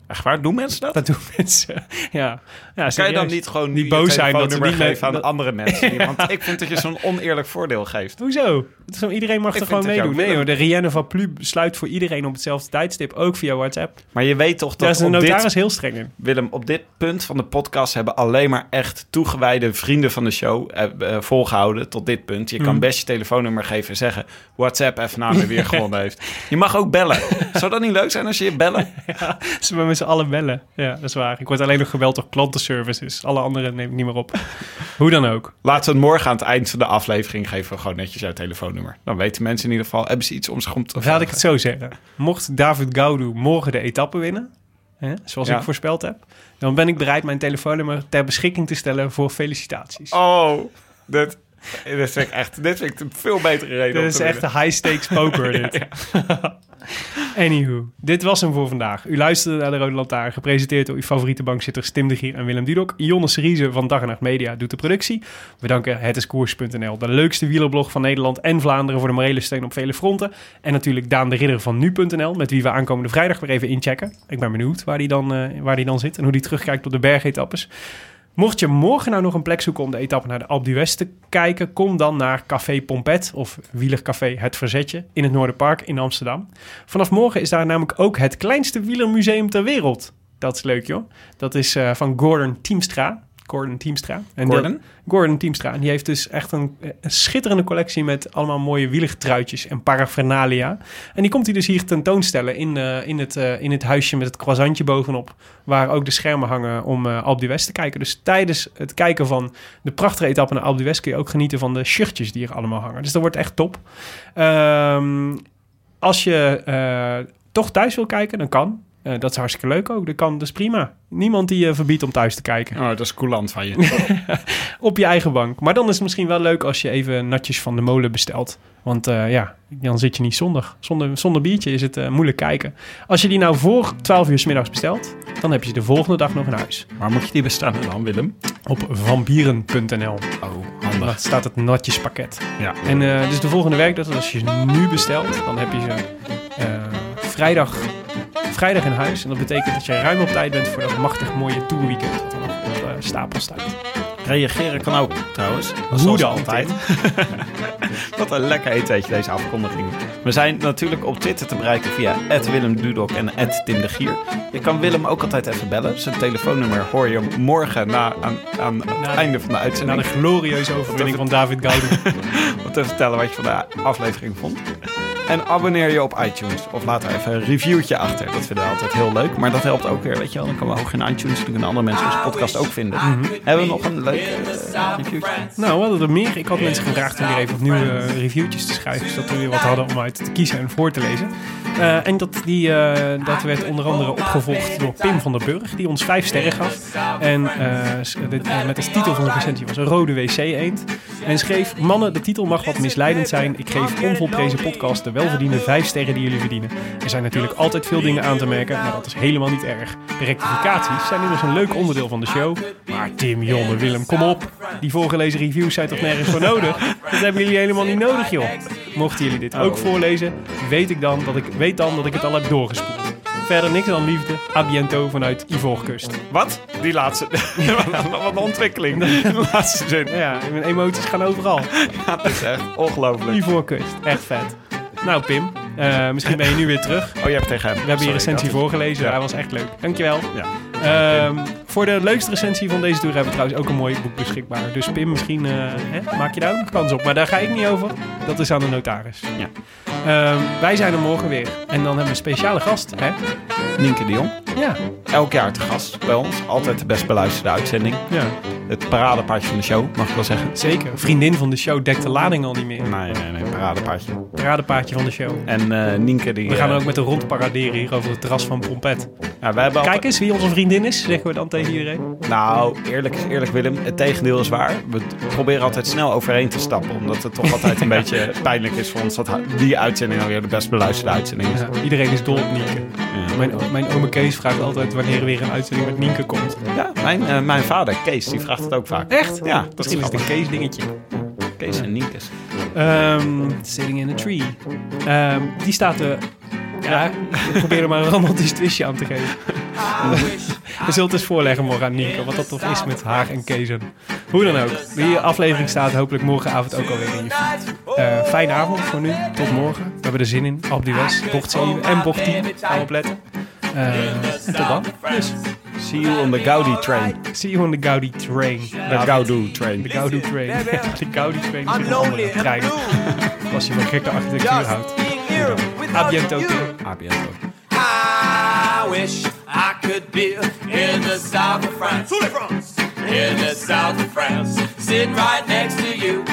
Echt waar? Doen mensen dat? Dat doen mensen. Ja. ja kan je dan niet gewoon nu boos zijn dat ze niet geven aan dat- andere mensen? Want ik vind dat je zo'n oneerlijk voordeel geeft. Hoezo? Zo, iedereen mag Ik er gewoon meedoen. Nee willen. hoor, de Rienne van Plu sluit voor iedereen op hetzelfde tijdstip. Ook via WhatsApp. Maar je weet toch Daar dat is de notaris dit, heel streng in. Willem, op dit punt van de podcast hebben alleen maar echt toegewijde vrienden van de show eh, eh, volgehouden tot dit punt. Je kan Mm. best je telefoonnummer geven en zeggen WhatsApp even na me weer gewonnen heeft. Je mag ook bellen. Zou dat niet leuk zijn als je je bellen? Ja, ze we met z'n allen bellen. Ja, dat is waar. Ik word alleen nog gebeld door klantenservices. Alle anderen neem ik niet meer op. Hoe dan ook. Laten we het morgen aan het eind van de aflevering geven we gewoon netjes jouw Dan weten mensen in ieder geval, hebben ze iets om zich om te laat ik het zo zeggen. Mocht David Gaudu morgen de etappe winnen, hè, zoals Ja. ik voorspeld heb, dan ben ik bereid mijn telefoonnummer ter beschikking te stellen voor felicitaties. Oh, dit, dit vind ik echt dit vind ik een veel betere reden Dit is echt winnen. een high-stakes poker, dit. Anywho, dit was hem voor vandaag. U luisterde naar de Rode Lantaarn, gepresenteerd door uw favoriete bankzitters Tim de Gier en Willem Dudok. Jonne Seriese van Dag en Nacht Media doet de productie. We danken hetiskoers.nl, de leukste wielerblog van Nederland en Vlaanderen voor de morele steun op vele fronten. En natuurlijk Daan de Ridder van Nu.nl, met wie we aankomende vrijdag weer even inchecken. Ik ben benieuwd waar die dan, eh, waar die dan zit en hoe die terugkijkt op de bergetappes. Mocht je morgen nou nog een plek zoeken om de etappe naar de Alpe d'Huez te kijken, kom dan naar Café Pompet of Wielercafé Het Verzetje in het Noorderpark in Amsterdam. Vanaf morgen is daar namelijk ook het kleinste wielermuseum ter wereld. Dat is leuk joh. Dat is eh, van Gordon Teamstra. Gordon Teamstra. En Gordon? Gordon Teamstra. En die heeft dus echt een, een schitterende collectie met allemaal mooie wielertruitjes en paraphernalia. En die komt hij dus hier tentoonstellen in, eh, in, het, eh, in het huisje met het croissantje bovenop. Waar ook de schermen hangen om eh Alpe d'Huez te kijken. Dus tijdens het kijken van de prachtige etappe naar Alpe d'Huez kun je ook genieten van de shirtjes die er allemaal hangen. Dus dat wordt echt top. Ehm, als je toch thuis wil kijken, dan kan. Eh, dat is hartstikke leuk ook. Dat kan, dus prima. Niemand die je verbiedt om thuis te kijken. Oh, dat is coulant van je. Op je eigen bank. Maar dan is het misschien wel leuk als je even natjes van de molen bestelt. Want eh, ja, dan zit je niet zonder. Zonder, zonder biertje is het eh, moeilijk kijken. Als je die nou voor 12 uur s middags bestelt, dan heb je ze de volgende dag nog in huis. Waar moet je die bestellen dan, Willem? Op vampieren.nl. Oh, Daar handig. staat het natjespakket. Ja. En eh, dus de volgende werkdag, als je ze nu bestelt, dan heb je ze eh, vrijdag, vrijdag in huis. En dat betekent dat je ruim op tijd bent voor dat machtig mooie tourweekend. Wat er nog op stapel staat. Reageren kan ook, trouwens. Hoe dan, altijd. Wat een lekker eetweetje, deze afkondiging. We zijn natuurlijk op Twitter te bereiken via Willem Dudok en Tim de Gier. Je kan Willem ook altijd even bellen. Zijn telefoonnummer hoor je morgen na, aan, aan het Na- einde van de Na uitzending. de glorieuze overwinning van David Gaudu. Om te vertellen wat je van de aflevering vond. En abonneer je op iTunes. Of laat er even een reviewtje achter. Dat vinden we altijd heel leuk. Maar dat helpt ook weer, weet je wel. Dan komen we hoog in iTunes. Dan kunnen andere mensen onze podcast ook vinden. Hebben we nog een leuk eh, reviewtje? Nou, we hadden er meer. Ik had mensen gevraagd om weer even opnieuw eh, reviewtjes te schrijven. Zodat we weer wat hadden om uit te kiezen en voor te lezen. Eh, en dat, die, dat werd onder andere opgevolgd door Pim van der Burg. Die ons vijf sterren gaf. En dit, met als titel van de recensie was een rode wc-eend. En schreef, mannen, de titel mag wat misleidend zijn. Ik geef onvolprezen podcast de welverdiende vijf sterren die jullie verdienen. Er zijn natuurlijk altijd veel dingen aan te merken, maar dat is helemaal niet erg. De rectificaties zijn immers een leuk onderdeel van de show. Maar Tim, Jonne, Willem, kom op. Die voorgelezen reviews zijn toch nergens voor nodig? Dat hebben jullie helemaal niet nodig, joh. Mochten jullie dit ook voorlezen, weet ik dan dat ik, weet dan dat ik het al heb doorgespoeld. Verder niks dan liefde. A biento vanuit Ivoorkust. Wat? Die laatste. Wat een ontwikkeling. De laatste zin. Ja, mijn emoties gaan overal. Ja, dat is echt ongelooflijk. Ivoorkust. Echt vet. Nou, Pim, eh, misschien ben je nu weer terug. Oh, je hebt tegen hem. We hebben je Sorry, recensie dat- voorgelezen. Ja. Hij was echt leuk. Dankjewel. Ja. Ehm, voor de leukste recensie van deze tour hebben we trouwens ook een mooi boek beschikbaar. Dus Pim, misschien eh, hè, maak je daar ook nog kans op. Maar daar ga ik niet over. Dat is aan de notaris. Ja. Ehm, wij zijn er morgen weer. En dan hebben we een speciale gast. Hè? Nienke de Jong. Ja. Elk jaar te gast bij ons. Altijd de best beluisterde uitzending. ja, Het paradepaardje van de show, mag ik wel zeggen. zeker. Vriendin van de show dekt de lading al niet meer. Nee, nee, nee, paradepaardje. Paradepaardje van de show. En eh Nienke die... We gaan eh, ook met de rond paraderen hier over het terras van Pompet. ja, wij hebben Kijk eens wie onze vriendin is, zeggen we dan tegen iedereen. Nou, eerlijk is eerlijk Willem, het tegendeel is waar. We proberen altijd snel overheen te stappen. Omdat het toch altijd een beetje pijnlijk is voor ons dat die uitzending alweer de best beluisterde uitzending is. Ja, iedereen is dol op Nienke. Ja. Mijn, mijn ome Kees vraagt altijd wanneer er weer een uitzending met Nienke komt. Ja, mijn, eh, mijn vader, Kees, die vraagt het ook vaak. Echt? Ja, dat is Misschien is het een. Kees dingetje. Kees en Nienkes. Ehm, Sitting in a Tree. Ehm, die staat er... Ja, ik probeer er maar een romantisch twistje aan te geven. We zullen het eens voorleggen morgen aan Nienke, wat dat toch is met haar en Kezen. Hoe dan ook. Die aflevering staat hopelijk morgenavond ook alweer in je feed. Eh, fijne avond voor nu. Tot morgen. We hebben er zin in. Op die West, bocht 7 en bocht 10. Gaan we opletten. Eh, en tot dan. Dus, See you on the Gaudi train. see you on the Gaudi train. De Gaudu train. De Gaudi train. Ja, de Gaudi train is een andere trein. Als je van gekke architectuur houdt. A biento. A biento. I wish I could be in the south of France. In the south of France, sitting right next to you.